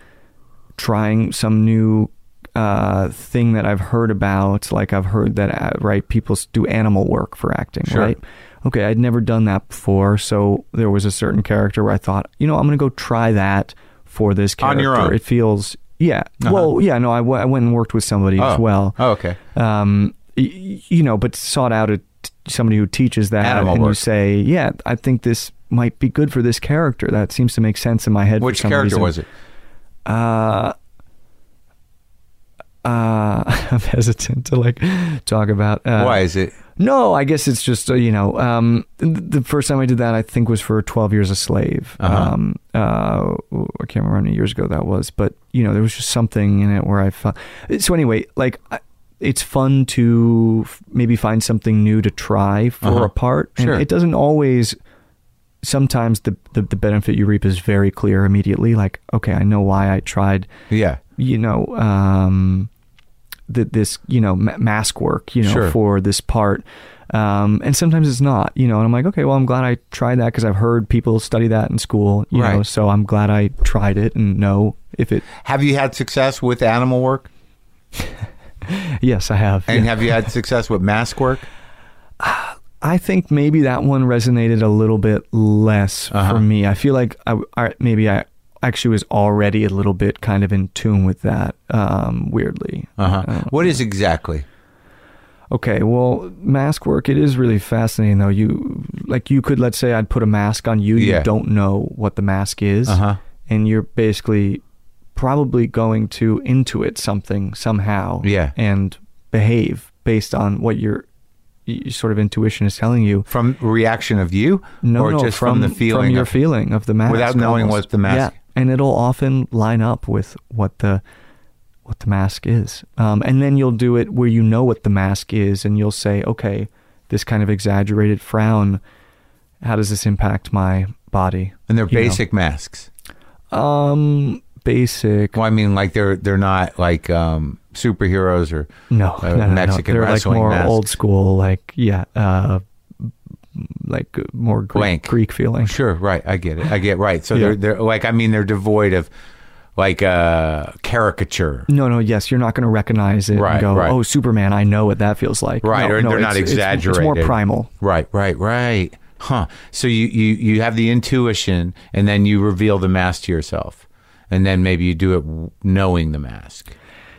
D: trying some new uh, thing that I've heard about. Like I've heard that, uh, right, people do animal work for acting,
A: Sure.
D: right? Okay, I'd never done that before. So there was a certain character where I thought, you know, I'm going to go try that for this character.
A: On your own?
D: It feels, yeah.
A: Uh-huh.
D: Well, yeah, no, I, w- I went and worked with somebody as well.
A: Oh, okay.
D: Um, y- you know, but sought out a somebody who teaches that,
A: Animal
D: and you say, yeah, I think this might be good for this character. That seems to make sense in my head.
A: Which character
D: reason.
A: was it?
D: Uh, (laughs) uh, (laughs) I'm hesitant to like talk about. Uh,
A: Why is it?
D: No, I guess it's just uh, you know um, the first time I did that I think was for Twelve Years a Slave.
A: Uh-huh.
D: Um, uh, I can't remember how many years ago that was, but you know there was just something in it where I felt. So anyway, like I, it's fun to f- maybe find something new to try for
A: Uh-huh.
D: a part, and
A: Sure.
D: it doesn't always. Sometimes the, the the benefit you reap is very clear immediately. Like, okay, I know why I tried
A: Yeah.
D: you know, um, th- this, you know, ma- mask work, you know,
A: Sure.
D: for this part. Um, and sometimes it's not, you know, and I'm like, okay, well, I'm glad I tried that because I've heard people study that in school, you know,
A: Right.
D: so I'm glad I tried it and know if it,
A: Have you had success with animal work? (laughs) (laughs)
D: yes, I have.
A: And
D: Yeah.
A: have you had (laughs) success with mask work?
D: I think maybe that one resonated a little bit less
A: Uh-huh.
D: for me. I feel like I, I maybe I actually was already a little bit kind of in tune with that, um, weirdly.
A: Uh-huh.
D: Uh,
A: What is exactly?
D: Okay, well, mask work it is really fascinating though. You like you could let's say I'd put a mask on you,
A: Yeah.
D: you don't know what the mask is,
A: Uh-huh.
D: and you're basically probably going to intuit something somehow,
A: Yeah.
D: and behave based on what your, your sort of intuition is telling you.
A: From reaction of you?
D: No,
A: or
D: no,
A: just
D: from,
A: from, the feeling?
D: from your
A: of-
D: feeling of the mask,
A: Without knowing
D: almost.
A: what the mask-
D: Yeah, and it'll often line up with what the what the mask is. Um, and then you'll do it where you know what the mask is, and you'll say, okay, this kind of exaggerated frown. How does this impact my body?
A: and they're
D: You know.
A: basic masks.
D: Um, basic.
A: Well, I mean, like they're they're not like um, superheroes or
D: No,
A: uh,
D: no, no, no. They're like more
A: masks.
D: old school, like yeah, uh, like uh, more Greek,
A: Blank.
D: Greek feeling.
A: Sure, right. I get it. I get right. So
D: Yeah.
A: they're they're like I mean they're devoid of like uh caricature.
D: No, no, yes, you're not going to recognize it
A: Right,
D: and go,
A: right.
D: "Oh, Superman, I know what that feels like."
A: Right,
D: No,
A: or
D: no,
A: they're not
D: it's- it's- It's, more primal.
A: Right, right, right. Huh. So you, you you have the intuition and then you reveal the mask to yourself. And then maybe you do it knowing the mask.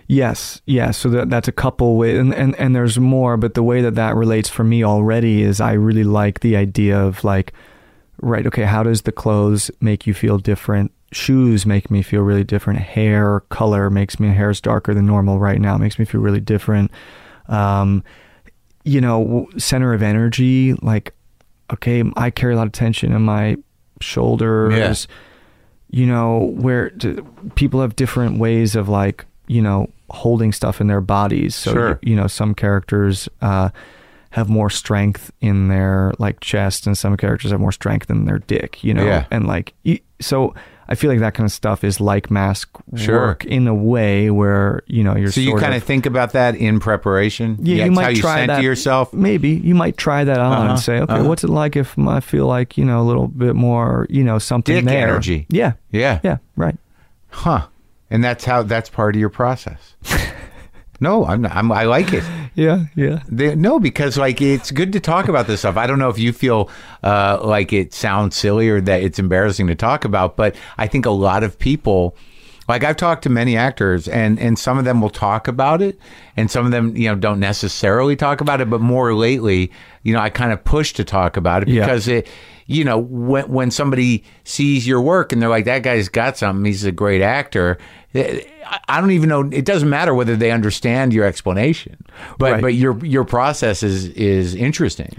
D: Yes, yes. So that that's a couple ways, and, and and there's more. But the way that that relates for me already is I really like the idea of like, right? Okay, how does the clothes make you feel different? Shoes make me feel really different. Hair color makes me hair's darker than normal right now. Makes me feel really different. Um, you know, center of energy. Like, okay, I carry a lot of tension in my shoulders you know, where d people have different ways of like, you know, holding stuff in their bodies. So,
A: Sure.
D: you, know, some characters uh, have more strength in their like chest, and some characters have more strength in their dick. You know,
A: Yeah.
D: and like, so I feel like that kind of stuff is like mask
A: Sure.
D: work in a way where you know you're.
A: So you kind of think about that in preparation?
D: yeah,
A: That's
D: you might
A: how you
D: try that
A: yourself.
D: Maybe you might try that on
A: Uh-huh,
D: and say, okay,
A: uh-huh.
D: what's it like if I feel like you know a little bit more, you know, something
A: Dick
D: there?
A: energy.
D: Yeah,
A: Yeah.
D: yeah, right.
A: Huh. And that's how that's part of your process. (laughs) no, I'm, not, I'm I like it. (laughs)
D: Yeah, yeah.
A: They, no, because like it's good to talk about this stuff. I don't know if you feel uh, like it sounds silly or that it's embarrassing to talk about, but I think a lot of people, like I've talked to many actors, and and some of them will talk about it, and some of them you know don't necessarily talk about it, but more lately, you know, I kind of push to talk about it
D: Yeah.
A: because it. You know, when when somebody sees your work and they're like, "That guy's got something. He's a great actor." Eh, I I don't even know. It doesn't matter whether they understand your explanation, but
D: Right.
A: but your your process is is interesting.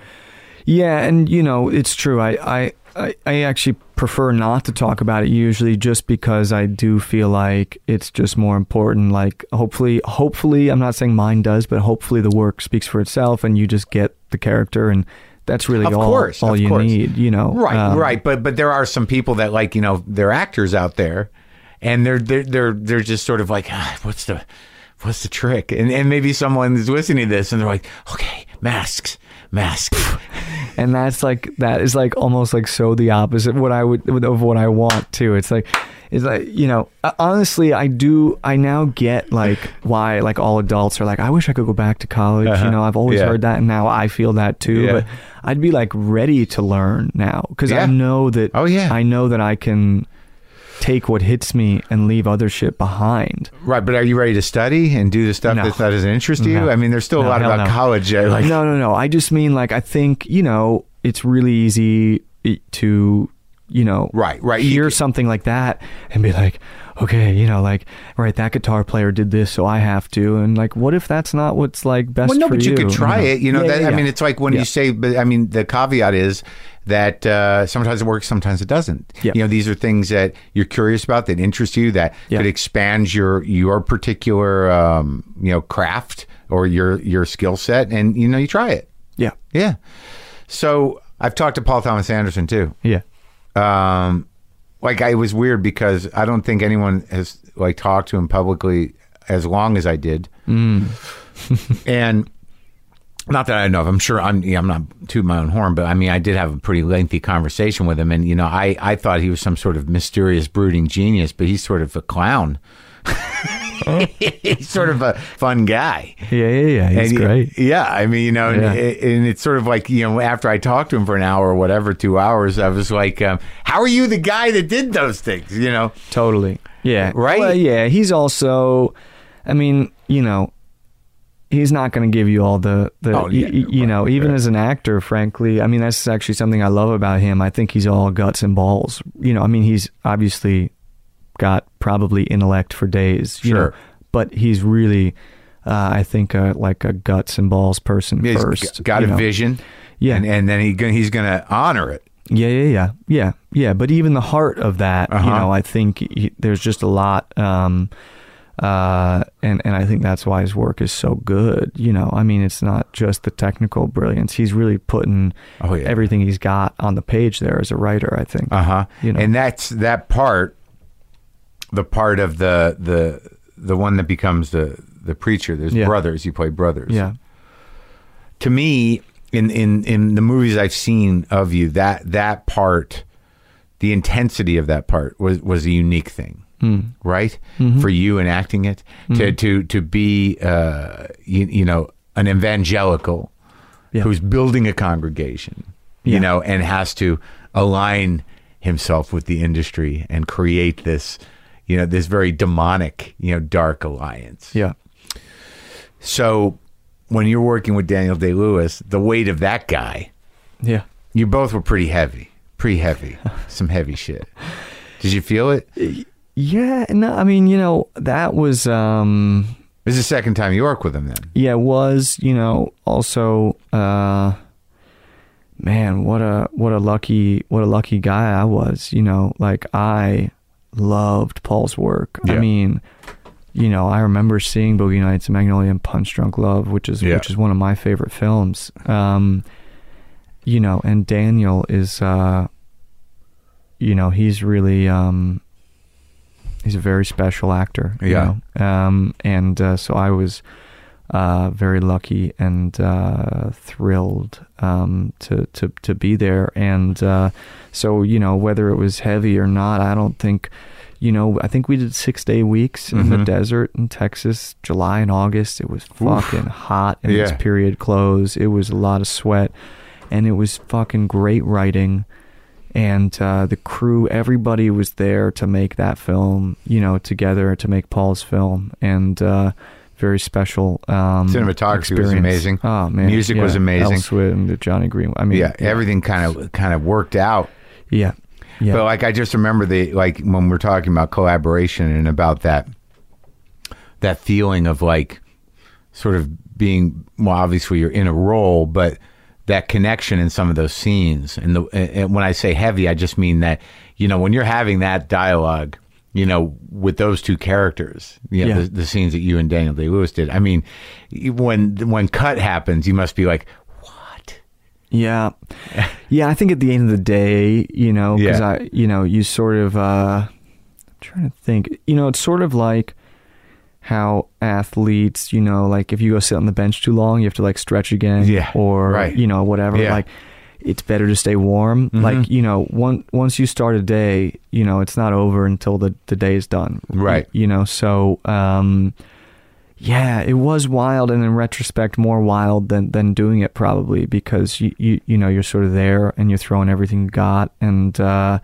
D: Yeah, and you know, it's true. I, I, I actually prefer not to talk about it usually just because I do feel like it's just more important. Like hopefully hopefully I'm not saying mine does, but hopefully the work speaks for itself and you just get the character and that's really
A: Of
D: all,
A: course,
D: all
A: of
D: you
A: course.
D: need, you know.
A: Right,
D: Um,
A: right. But but there are some people that like you know they're actors out there, and they're they're they're they're just sort of like, ah, what's the what's the trick? And and maybe someone is listening to this and they're like, okay, masks, masks. (laughs)
D: and that's like that is like almost like so the opposite of what I would of what I want to. It's like it's like you know uh, honestly I do I now get like why like all adults are like I wish I could go back to college.
A: Uh-huh.
D: You know I've always
A: Yeah.
D: heard that and now I feel that too.
A: Yeah.
D: But I'd be like ready to learn now because
A: Yeah.
D: I know that
A: Oh, yeah.
D: I know that I can take what hits me and leave other shit behind.
A: right, but are you ready to study and do the stuff
D: No.
A: that that doesn't interest you?
D: No.
A: I mean, there's still a lot about
D: no.
A: college. uh, Like,
D: no, no, no. I just mean like I think you know it's really easy to you know
A: Right, right.
D: Hear something like that and be like, okay, you know, like right that guitar player did this, so I have to. And like, what if that's not what's like best?
A: Well, no, but you, could try
D: know?
A: it. You know,
D: Yeah,
A: that,
D: yeah,
A: I
D: yeah.
A: mean, it's like when you say, but I mean, the caveat is that uh, sometimes it works, sometimes it doesn't.
D: Yeah.
A: You know, these are things that you're curious about that interest you that
D: Yeah.
A: could expand your your particular um, you know craft or your your skill set, and you know, you try it.
D: yeah,
A: Yeah. So I've talked to Paul Thomas Anderson too.
D: yeah,
A: Um, like I, it was weird because I don't think anyone has like talked to him publicly as long as I did, and not that I know of. I'm sure I'm. Yeah, I'm not to my own horn, but I mean, I did have a pretty lengthy conversation with him, and you know, I I thought he was some sort of mysterious, brooding genius, but he's sort of a clown. (laughs) he's sort of a fun guy.
D: yeah, yeah, yeah. He's
A: And,
D: great.
A: Yeah, I mean, you know, and, and it's sort of like you know, after I talked to him for an hour or whatever, two hours, I was like, um, "How are you the guy that did those things?" You know,
D: Totally. Yeah.
A: Right?
D: Well, yeah. He's also, I mean, you know, he's not going to give you all the, the
A: Oh, yeah,
D: y- you
A: right,
D: know, even
A: right.
D: as an actor, frankly, I mean, that's actually something I love about him. I think he's all guts and balls. You know, I mean, he's obviously got probably intellect for days, you
A: Sure.
D: know, but he's really, uh, I think, uh, like a guts and balls person
A: he's
D: first.
A: got a
D: know.
A: vision,
D: Yeah.
A: and, and then he he's going to honor it.
D: Yeah, yeah, yeah, yeah, yeah. But even the heart of that, you
A: Uh-huh.
D: know, I think he, there's just a lot, um, uh, and and I think that's why his work is so good. You know, I mean, it's not just the technical brilliance; he's really putting
A: Oh, yeah.
D: everything he's got on the page there as a writer. I think.
A: Uh huh.
D: You know.
A: And that's that part the part of the the the one that becomes the the preacher. There's
D: Yeah.
A: brothers. You play brothers.
D: Yeah.
A: To me, in in in the movies I've seen of you, that that part, the intensity of that part was was a unique thing. Mm-hmm. Right mm-hmm. for you in acting it to mm-hmm. to to be uh, you, you know an evangelical
D: Yeah.
A: who's building a congregation, you
D: Yeah.
A: know, and has to align himself with the industry and create this, you know, this very demonic, you know, dark alliance.
D: Yeah.
A: So when you're working with Daniel Day Lewis, the weight of that guy,
D: Yeah.
A: you both were pretty heavy, pretty heavy, (laughs) some heavy shit. Did you feel it? This
D: Yeah. No, I mean, you know, that was, um,
A: is the second time you work with him then.
D: yeah, it was, you know, also, uh, man, what a, what a lucky, what a lucky guy I was, you know, like I loved Paul's work.
A: Yeah.
D: I mean, you know, I remember seeing Boogie Nights and Magnolia and Punch Drunk Love, which is,
A: Yeah.
D: which is one of my favorite films. Um, you know, and Daniel is, uh, you know, he's really, um, he's a very special actor. you
A: Yeah.
D: know? Um, and uh, so I was uh, very lucky and uh, thrilled um, to, to to be there. And uh, so you know, whether it was heavy or not, I don't think. You know, I think we did six day weeks in the
A: Mhm.
D: desert in Texas, July and August. It was fucking hot in its
A: Yeah.
D: period clothes. It was a lot of sweat, and it was fucking great writing and uh, the crew, everybody was there to make that film, you know, together to make Paul's film, and uh, very special. Um,
A: Cinematography was amazing.
D: Oh man,
A: Music was amazing.
D: And Johnny Green. I mean,
A: Yeah, everything kind of kind of worked out.
D: Yeah, yeah,
A: But like I just remember the like when we're talking about collaboration and about that that feeling of like sort of being well obviously you're in a role but that connection in some of those scenes and the and when I say heavy I just mean that you know when you're having that dialogue you know with those two characters you know
D: Yeah.
A: the, the scenes that you and Daniel Day Lewis did I mean when when cut happens you must be like what
D: Yeah. (laughs) Yeah, I think at the end of the day, you know, because
A: Yeah.
D: I, you know, you sort of, uh, I'm trying to think, you know, it's sort of like how athletes, you know, like if you go sit on the bench too long, you have to like stretch again,
A: Yeah,
D: or
A: right.
D: you know, whatever.
A: Yeah.
D: Like, it's better to stay warm.
A: Mhm.
D: Like, you know, one, once you start a day, you know, it's not over until the the day is done.
A: Right.
D: You know, so um, yeah, it was wild, and in retrospect, more wild than than doing it probably because you you you know you're sort of there and you're throwing everything you got, and uh,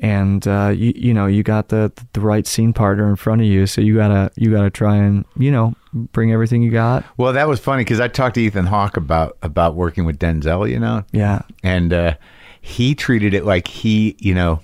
D: and uh, you you know you got the the right scene partner in front of you, so you gotta you gotta try and you know bring everything you got.
A: Well, that was funny because I talked to Ethan Hawke about about working with Denzel, you know,
D: Yeah,
A: and uh, he treated it like he, you know,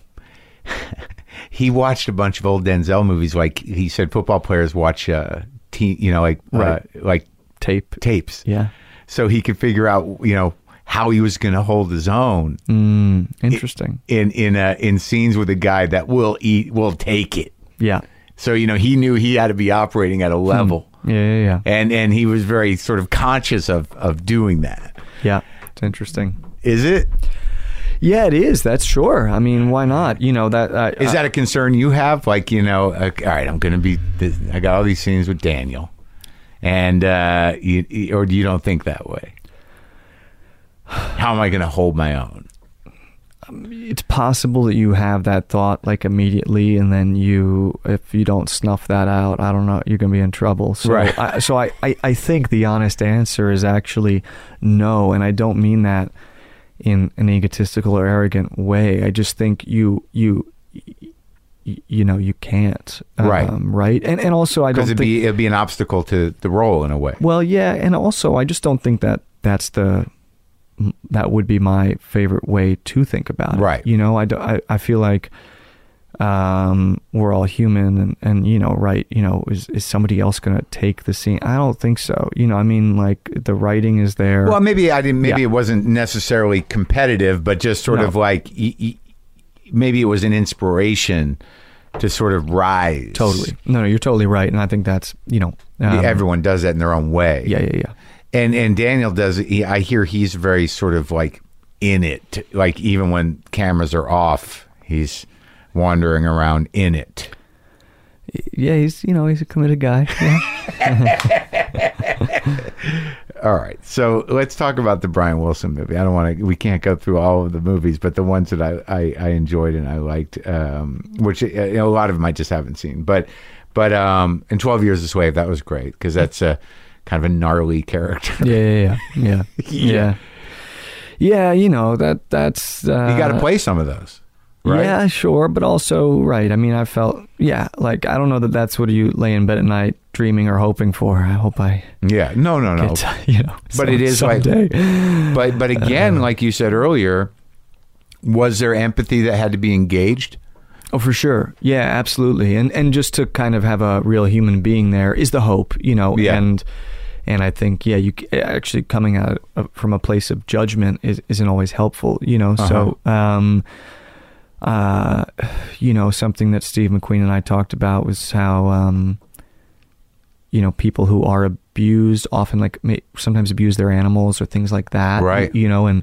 A: (laughs) he watched a bunch of old Denzel movies. Like he said, football players watch, uh, te- you know, like
D: Right.
A: uh, like
D: tape.
A: tapes,
D: Yeah,
A: so he could figure out, you know, how he was going to hold his own
D: mm, interesting.
A: in in uh, in scenes with a guy that will eat, will take it.
D: Yeah,
A: So you know, he knew he had to be operating at a level.
D: yeah, yeah, yeah.
A: And and he was very sort of conscious of of doing that.
D: Yeah, it's interesting.
A: Is it?
D: Yeah, it is. That's sure. I mean, why not? You know that uh,
A: Is that a concern you have? Like, you know, uh, all right, I'm going to be, this, I got all these scenes with Daniel. And, uh, you- or you don't think that way? How am I going to hold my own?
D: it's possible that you have that thought like immediately and then you if you don't snuff that out i don't know you're gonna be in trouble so
A: Right.
D: I, so I, I i think the honest answer is actually no and i don't mean that in an egotistical or arrogant way i just think you you you know you can't
A: Right.
D: um, right and and also i don't
A: Because
D: think
A: it'd be, it'd be an obstacle to the role in a way.
D: well, yeah, and also I just don't think that that's the that would be my favorite way to think about it.
A: Right.
D: You know, I, do- I, I feel like um, we're all human, and, and you know, right? You know, is is somebody else going to take the scene? I don't think so. You know, I mean, like the writing is there.
A: Well, maybe I didn't, maybe
D: Yeah.
A: it wasn't necessarily competitive, but just sort
D: No.
A: of like, maybe it was an inspiration to sort of rise.
D: totally. No, no, you're totally right, and I think that's you know, um,
A: Everyone does that in their own way.
D: yeah, yeah, yeah.
A: And and Daniel does. He, I hear he's very sort of like in it. Like even when cameras are off, he's wandering around in it.
D: Yeah, he's you know he's a committed guy. Yeah. (laughs)
A: All right, so let's talk about the Brian Wilson movie. I don't want to. We can't go through all of the movies, but the ones that I I, I enjoyed and I liked, um, which uh, you know, a lot of them I just haven't seen. But but um, in Twelve Years a Slave, that was great because that's a kind of a gnarly character.
D: yeah, yeah, yeah, yeah, (laughs) yeah. Yeah, you know that that's uh,
A: you got to play some of those, right?
D: Yeah, sure, but also right. I mean, I felt yeah, like I don't know that that's what you lay in bed at night dreaming or hoping for. I hope I
A: Yeah, no, no, no.
D: to, (laughs) you know.
A: But
D: some-
A: it is like-
D: someday.
A: But but again, like you said earlier, was there empathy that had to be engaged?
D: Oh, for sure. Yeah, absolutely. And and just to kind of have a real human being there is the hope, you know.
A: Yeah.
D: And and I think yeah, you actually coming out of- from a place of judgment is, isn't always helpful, you know. So um, uh, you know, something that Steve McQueen and I talked about was how um, you know, people who are abused often like may, sometimes abuse their animals or things like that,
A: Right.
D: You know, and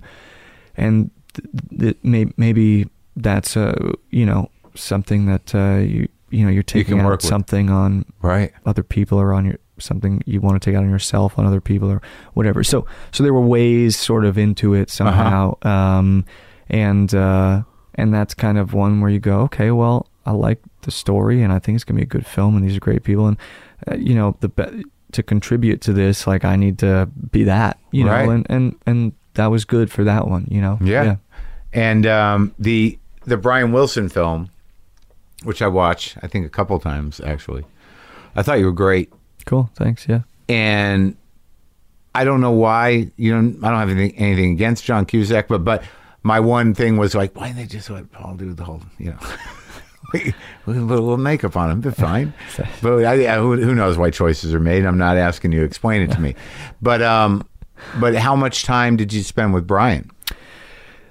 D: and th- th- may, maybe that's uh you know something that uh, you you know you're taking
A: can
D: out something on
A: Right.
D: other people or on your something you want to take out on yourself on other people or whatever. So so there were ways sort of into it somehow, um, and uh, and that's kind of one where you go, okay, well, I like the story and I think it's gonna be a good film and these are great people and uh, you know the be- to contribute to this, like I need to be that, you know,
A: Right.
D: and and and that was good for that one, you know.
A: Yeah. And um, the the Brian Wilson film, which I watched, I think a couple times actually. I thought you were great,
D: Cool. Thanks. Yeah.
A: and I don't know why you don't. I don't have anything anything against John Cusack, but but my one thing was like, why didn't they just let Paul do the whole, you know. (laughs) We we put a little makeup on him, be fine. (laughs) but I, I, who, who knows why choices are made? I'm not asking you to explain it to me. (laughs) But um, but how much time did you spend with Brian?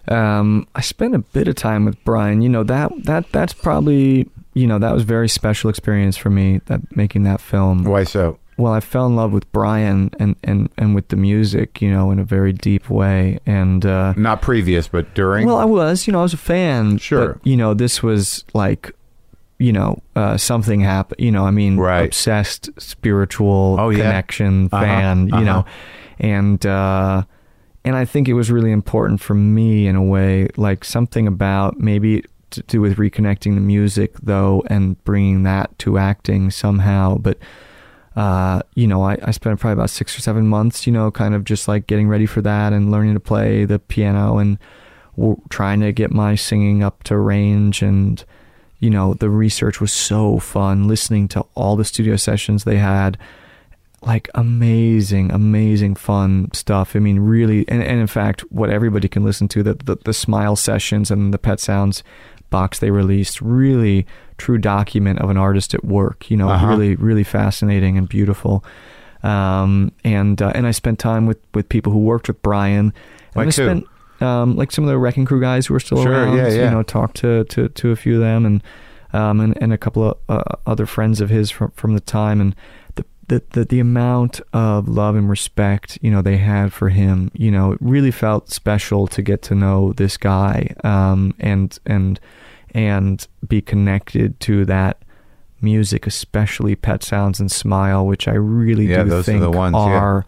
D: Um, I spent a bit of time with Brian. You know that that that's probably you know that was a very special experience for me that making that film.
A: Why so?
D: Well, I fell in love with Brian and and and with the music, you know, in a very deep way. And uh,
A: Not previous, but during.
D: well, I was, you know, I was a fan.
A: Sure.
D: But, you know, this was like, you know, uh, something happened. You know, I mean,
A: Right.
D: obsessed, spiritual
A: Oh, yeah.
D: connection,
A: Uh-huh,
D: fan. You
A: uh-huh.
D: know, and uh, and I think it was really important for me in a way, like something about maybe to do with reconnecting the music though, and bringing that to acting somehow, but. Uh, you know, I, I spent probably about six or seven months, you know, kind of just like getting ready for that and learning to play the piano and w- trying to get my singing up to range. And, you know, the research was so fun listening to all the studio sessions they had. Like amazing, amazing fun stuff. I mean, really, and, and in fact, what everybody can listen to the, the the Smile sessions and the Pet Sounds box they released really true document of an artist at work. You know,
A: Uh-huh.
D: really, really fascinating and beautiful. Um, and uh, and I spent time with with people who worked with Brian. And
A: Like
D: I spent um, like some of the Wrecking Crew guys who were still
A: Sure,
D: around.
A: yeah, yeah.
D: You know, talked to, to to a few of them and um, and, and a couple of uh, other friends of his from from the time and the, the the the amount of love and respect you know they had for him. You know, it really felt special to get to know this guy um, and and and be connected to that music, especially Pet Sounds and Smile, which I really
A: Yeah,
D: do
A: are
D: think
A: the ones, yeah.
D: are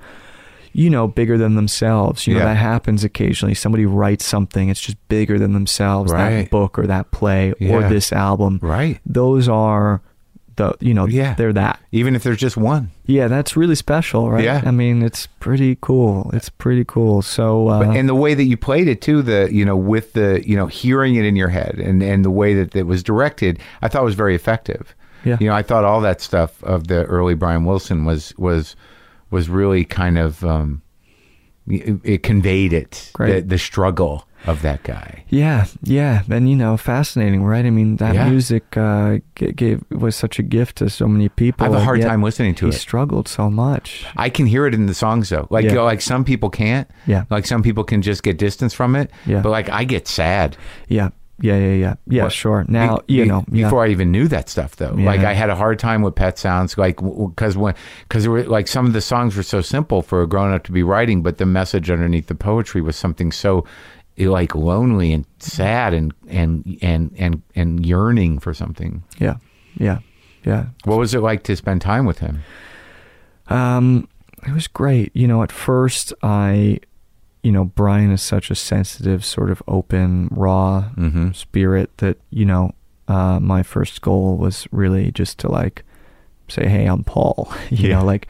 D: you know, bigger than themselves. You know,
A: Yeah.
D: that happens occasionally. Somebody writes something, it's just bigger than themselves,
A: Right.
D: that book or that play or this album.
A: Right.
D: Those are the, you know,
A: Yeah.
D: they're that.
A: Even if there's just one.
D: Yeah, that's really special, right?
A: Yeah.
D: I mean, it's pretty cool. It's pretty cool. So, uh,
A: But, and the way that you played it too, the you know, with the you know, hearing it in your head and and the way that it was directed, I thought was very effective.
D: Yeah.
A: You know, I thought all that stuff of the early Brian Wilson was was was really kind of um it, it conveyed it the, the struggle of that guy.
D: Yeah, yeah, and you know, fascinating, right? I mean, that
A: Yeah.
D: music uh, gave was such a gift to so many people.
A: I have a hard time listening to
D: he
A: it.
D: struggled so much.
A: I can hear it in the songs though. Like
D: Yeah.
A: you know, like some people can't.
D: Yeah.
A: Like some people can just get distance from it.
D: Yeah.
A: But like I get sad.
D: Yeah, yeah, yeah, yeah, yeah.
A: What-
D: Sure. Now
A: Be-
D: you know yeah.
A: before I even knew that stuff though.
D: Yeah.
A: Like I had a hard time with Pet Sounds, like because when because were like some of the songs were so simple for a grown up to be writing, but the message underneath the poetry was something so like lonely and sad and and and and and yearning for something.
D: Yeah, yeah, Yeah.
A: What was it like to spend time with him?
D: Um, it was great. You know, at first I, you know, Brian is such a sensitive, sort of open, raw
A: Mm-hmm.
D: spirit that you know, uh, my first goal was really just to like say, "Hey, I'm Paul." (laughs) you
A: Yeah.
D: know, like,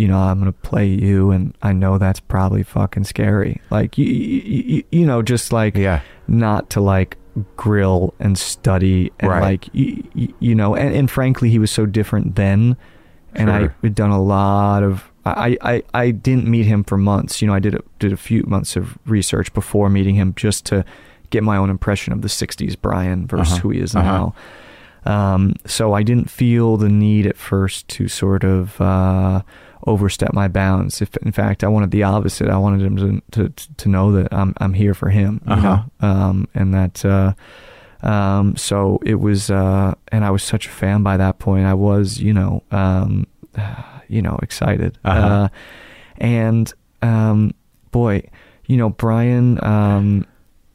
D: you know, I'm gonna play you, and I know that's probably fucking scary. Like, you, you, you know, just like
A: Yeah.
D: not to like grill and study and
A: Right.
D: like you, you know and, and frankly he was so different then and I
A: Sure.
D: had done a lot of I, I, I didn't meet him for months you know I did a, did a few months of research before meeting him just to get my own impression of the 60s Brian versus
A: Uh-huh.
D: who he is
A: Uh-huh.
D: now um, so I didn't feel the need at first to sort of uh, overstep my bounds. If in fact I wanted the opposite, I wanted him to to, to know that I'm I'm here for him,
A: Uh-huh.
D: um, and that. Uh, um, so it was, uh, and I was such a fan by that point. I was, you know, um, (sighs) you know, excited.
A: Uh-huh.
D: Uh, and um, boy, you know, Brian, um,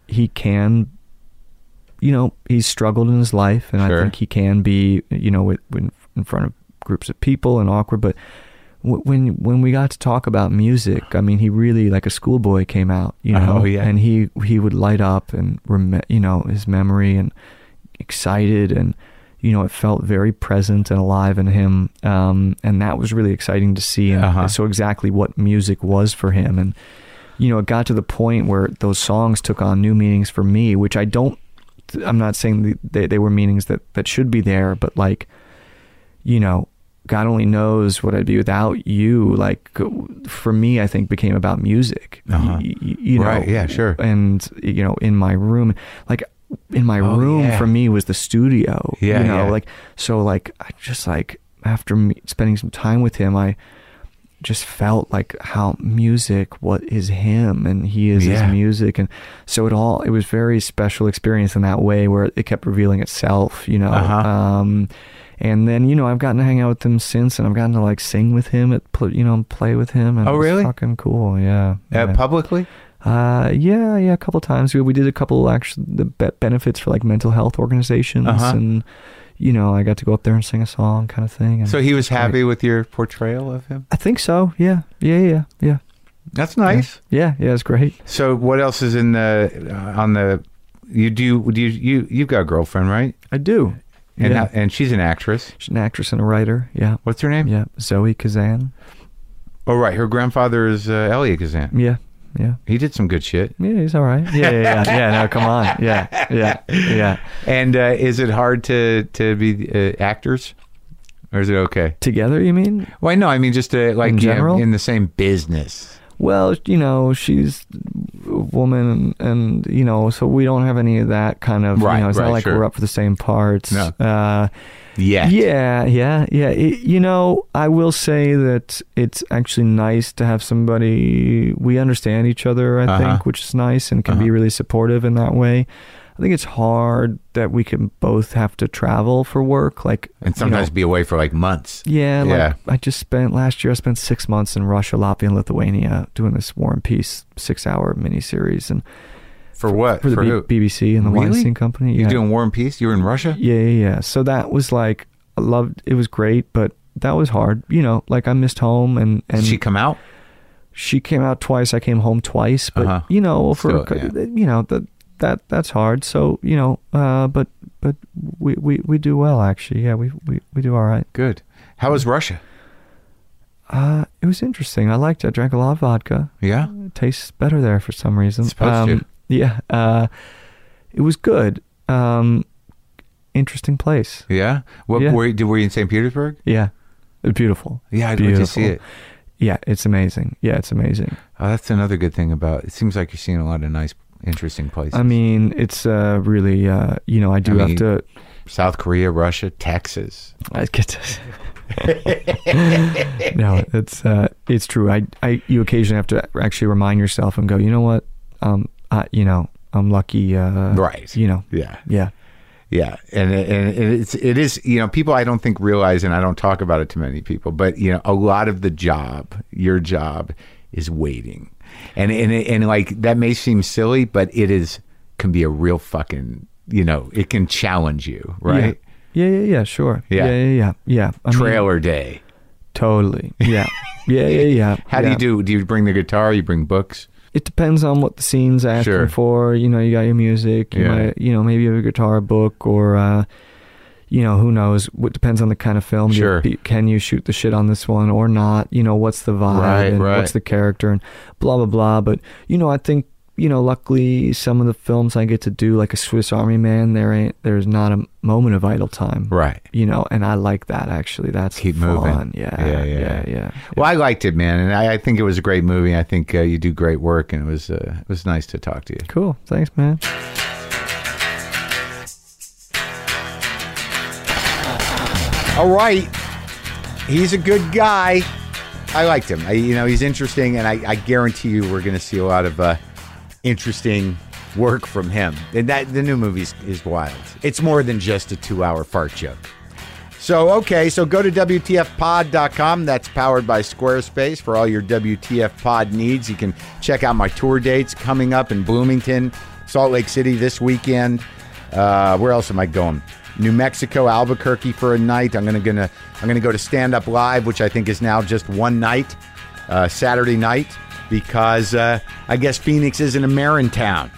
D: he can you know, he's struggled in his life, and
A: Sure.
D: I think he can be, you know, with, in front of groups of people and awkward. But when when we got to talk about music, I mean, he really like a schoolboy came out, you know,
A: Oh, yeah.
D: and he he would light up and rem- you know his memory and excited and you know it felt very present and alive in him, um, and that was really exciting to see. And
A: Uh-huh.
D: so exactly what music was for him, and you know, it got to the point where those songs took on new meanings for me, which I don't. I'm not saying they they were meanings that that should be there, but like, you know, God only knows what I'd be without you. Like for me, I think became about music.
A: Uh-huh.
D: Y- y- you know,
A: Right, yeah, sure.
D: And you know, in my room, like in my
A: Oh,
D: room
A: yeah.
D: for me was the studio.
A: Yeah,
D: you know,
A: yeah.
D: like so, like I just like after me spending some time with him, I just felt like how music what is him and he is
A: Yeah.
D: his music and so it all it was very special experience in that way where it kept revealing itself you know
A: Uh-huh.
D: um and then you know I've gotten to hang out with him since and I've gotten to like sing with him at you know play with him and
A: Oh, really?
D: fucking cool yeah
A: Uh,
D: yeah.
A: publicly?
D: Uh, yeah, yeah, a couple times. We, we did a couple of actually the be- benefits for like mental health organizations,
A: Uh-huh.
D: and you know, I got to go up there and sing a song, kind of thing. And
A: So he was happy with your portrayal of him?
D: I think so. Yeah, yeah, yeah, yeah.
A: That's nice.
D: Yeah, yeah, it's great.
A: So what else is in the uh, on the you do do you you you've got a girlfriend, right?
D: I do.
A: And
D: yeah.
A: and she's an actress.
D: She's an actress and a writer. Yeah,
A: What's her name?
D: yeah. Zoe Kazan.
A: Oh right, her grandfather is uh, Elia Kazan.
D: Yeah, yeah.
A: He did some good shit.
D: Yeah, he's all right. Yeah, yeah, yeah. yeah no, come on. (laughs) Yeah, yeah, yeah.
A: And uh, is it hard to to be uh, actors, or is it okay?
D: Together, you mean?
A: Well, no, I mean just uh, like
D: In
A: you know,
D: general?
A: in the same business.
D: Well, you know, she's a woman, and you know, so we don't have any of that kind of.
A: Right,
D: you know, it's
A: right,
D: not like
A: sure.
D: we're up for the same parts.
A: No.
D: Uh,
A: Yeah.
D: Yeah, yeah, yeah. It, you know, I will say that it's actually nice to have somebody we understand each other. I
A: Uh-huh.
D: think, which is nice and can
A: Uh-huh.
D: be really supportive in that way. I think it's hard that we can both have to travel for work, like
A: And
D: you
A: sometimes
D: know,
A: be away for like months.
D: yeah, like
A: Yeah.
D: I just spent last year. I spent six months in Russia, Latvia, and Lithuania doing this War and Peace six-hour miniseries, and
A: For what?
D: for the B- BBC and the
A: Really?
D: Weinstein Company.
A: You
D: yeah.
A: doing War and Peace? You were in Russia?
D: Yeah, yeah, yeah. So that was like I loved. It was great, but that was hard. You know, like I missed home, and and
A: Did she come out?
D: she came out twice. I came home twice, but
A: Uh-huh.
D: you know, for
A: Still, yeah.
D: you know that that that's hard. So you know, uh, but but we, we we do well actually. Yeah, we we we do all right.
A: Good. How was Russia?
D: Uh, it was interesting. I liked it. I drank a lot of vodka.
A: Yeah.
D: It tastes better there for some reason.
A: It's supposed to.
D: Yeah. Uh, it was good. Um, interesting place.
A: Yeah. What
D: Yeah.
A: were you, did- were you in St. Petersburg?
D: Yeah. It's beautiful.
A: Yeah, I'd like to see it.
D: Yeah, it's amazing. Yeah, it's amazing.
A: Oh, that's another good thing about it. Seems like you're seeing a lot of nice, interesting places.
D: I mean, it's uh, really, uh, you know, I do
A: I mean-
D: have to.
A: South Korea, Russia, Texas.
D: I get to. (laughs) no, it's uh, it's true. I, I, you occasionally have to actually remind yourself and go, you know what, um, I, you know, I'm lucky. Uh,
A: Right.
D: You know.
A: Yeah.
D: Yeah.
A: Yeah, and and it's it is you know people I don't think realize and I don't talk about it to many people, but you know a lot of the job, your job, is waiting, and and and like that may seem silly, but it is can be a real fucking you know it can challenge you, right?
D: Yeah, yeah, yeah, sure.
A: Yeah.
D: Yeah, yeah, yeah. yeah. I mean,
A: Trailer day.
D: totally. Yeah. (laughs) yeah, yeah, yeah.
A: How do you do? Do you bring the guitar? You bring books?
D: It depends on what the scene's asking
A: Sure.
D: for. You know, you got your music. You
A: Yeah.
D: might, you know, maybe you have a guitar book or, uh, you know, who knows? What depends on the kind of film. Do you-
A: Sure.
D: can you shoot the shit on this one or not? You know, what's the vibe
A: Right,
D: and
A: right.
D: what's the character and blah blah blah. But you know, I think you know, luckily, some of the films I get to do, like a Swiss Army Man, there ain't there's not a moment of idle time.
A: Right.
D: You know, and I like that actually. That's
A: Keep
D: fun.
A: moving.
D: Yeah,
A: Yeah,
D: yeah,
A: yeah.
D: yeah, yeah.
A: Well, I liked it, man, and I, I think it was a great movie. I think uh, you do great work, and it was uh, it was nice to talk to you.
D: Cool. Thanks, man.
A: All right, he's a good guy. I liked him. I, you know, he's interesting, and I, I guarantee you, we're going to see a lot of uh, interesting work from him. And that the new movie is, wild. It's more than just a two-hour fart joke. So, okay, so go to WTFpod.com. That's powered by Squarespace for all your WTF pod needs. You can check out my tour dates coming up in Bloomington, Salt Lake City this weekend. Uh, where else am I going? New Mexico, Albuquerque for a night. I'm gonna gonna I'm gonna go to Stand Up Live, which I think is now just one night, uh, Saturday night, because uh, I guess Phoenix isn't a Maron town.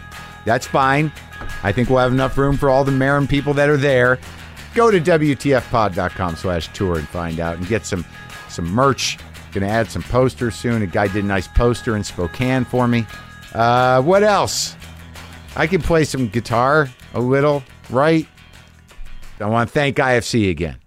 A: That's fine. I think we'll have enough room for all the Maron people that are there. Go to WTFpod.com slash tour and find out and get some some merch. Gonna add some posters soon. A guy did a nice poster in Spokane for me. Uh, what else? I can play some guitar a little, right? I want to thank IFC again.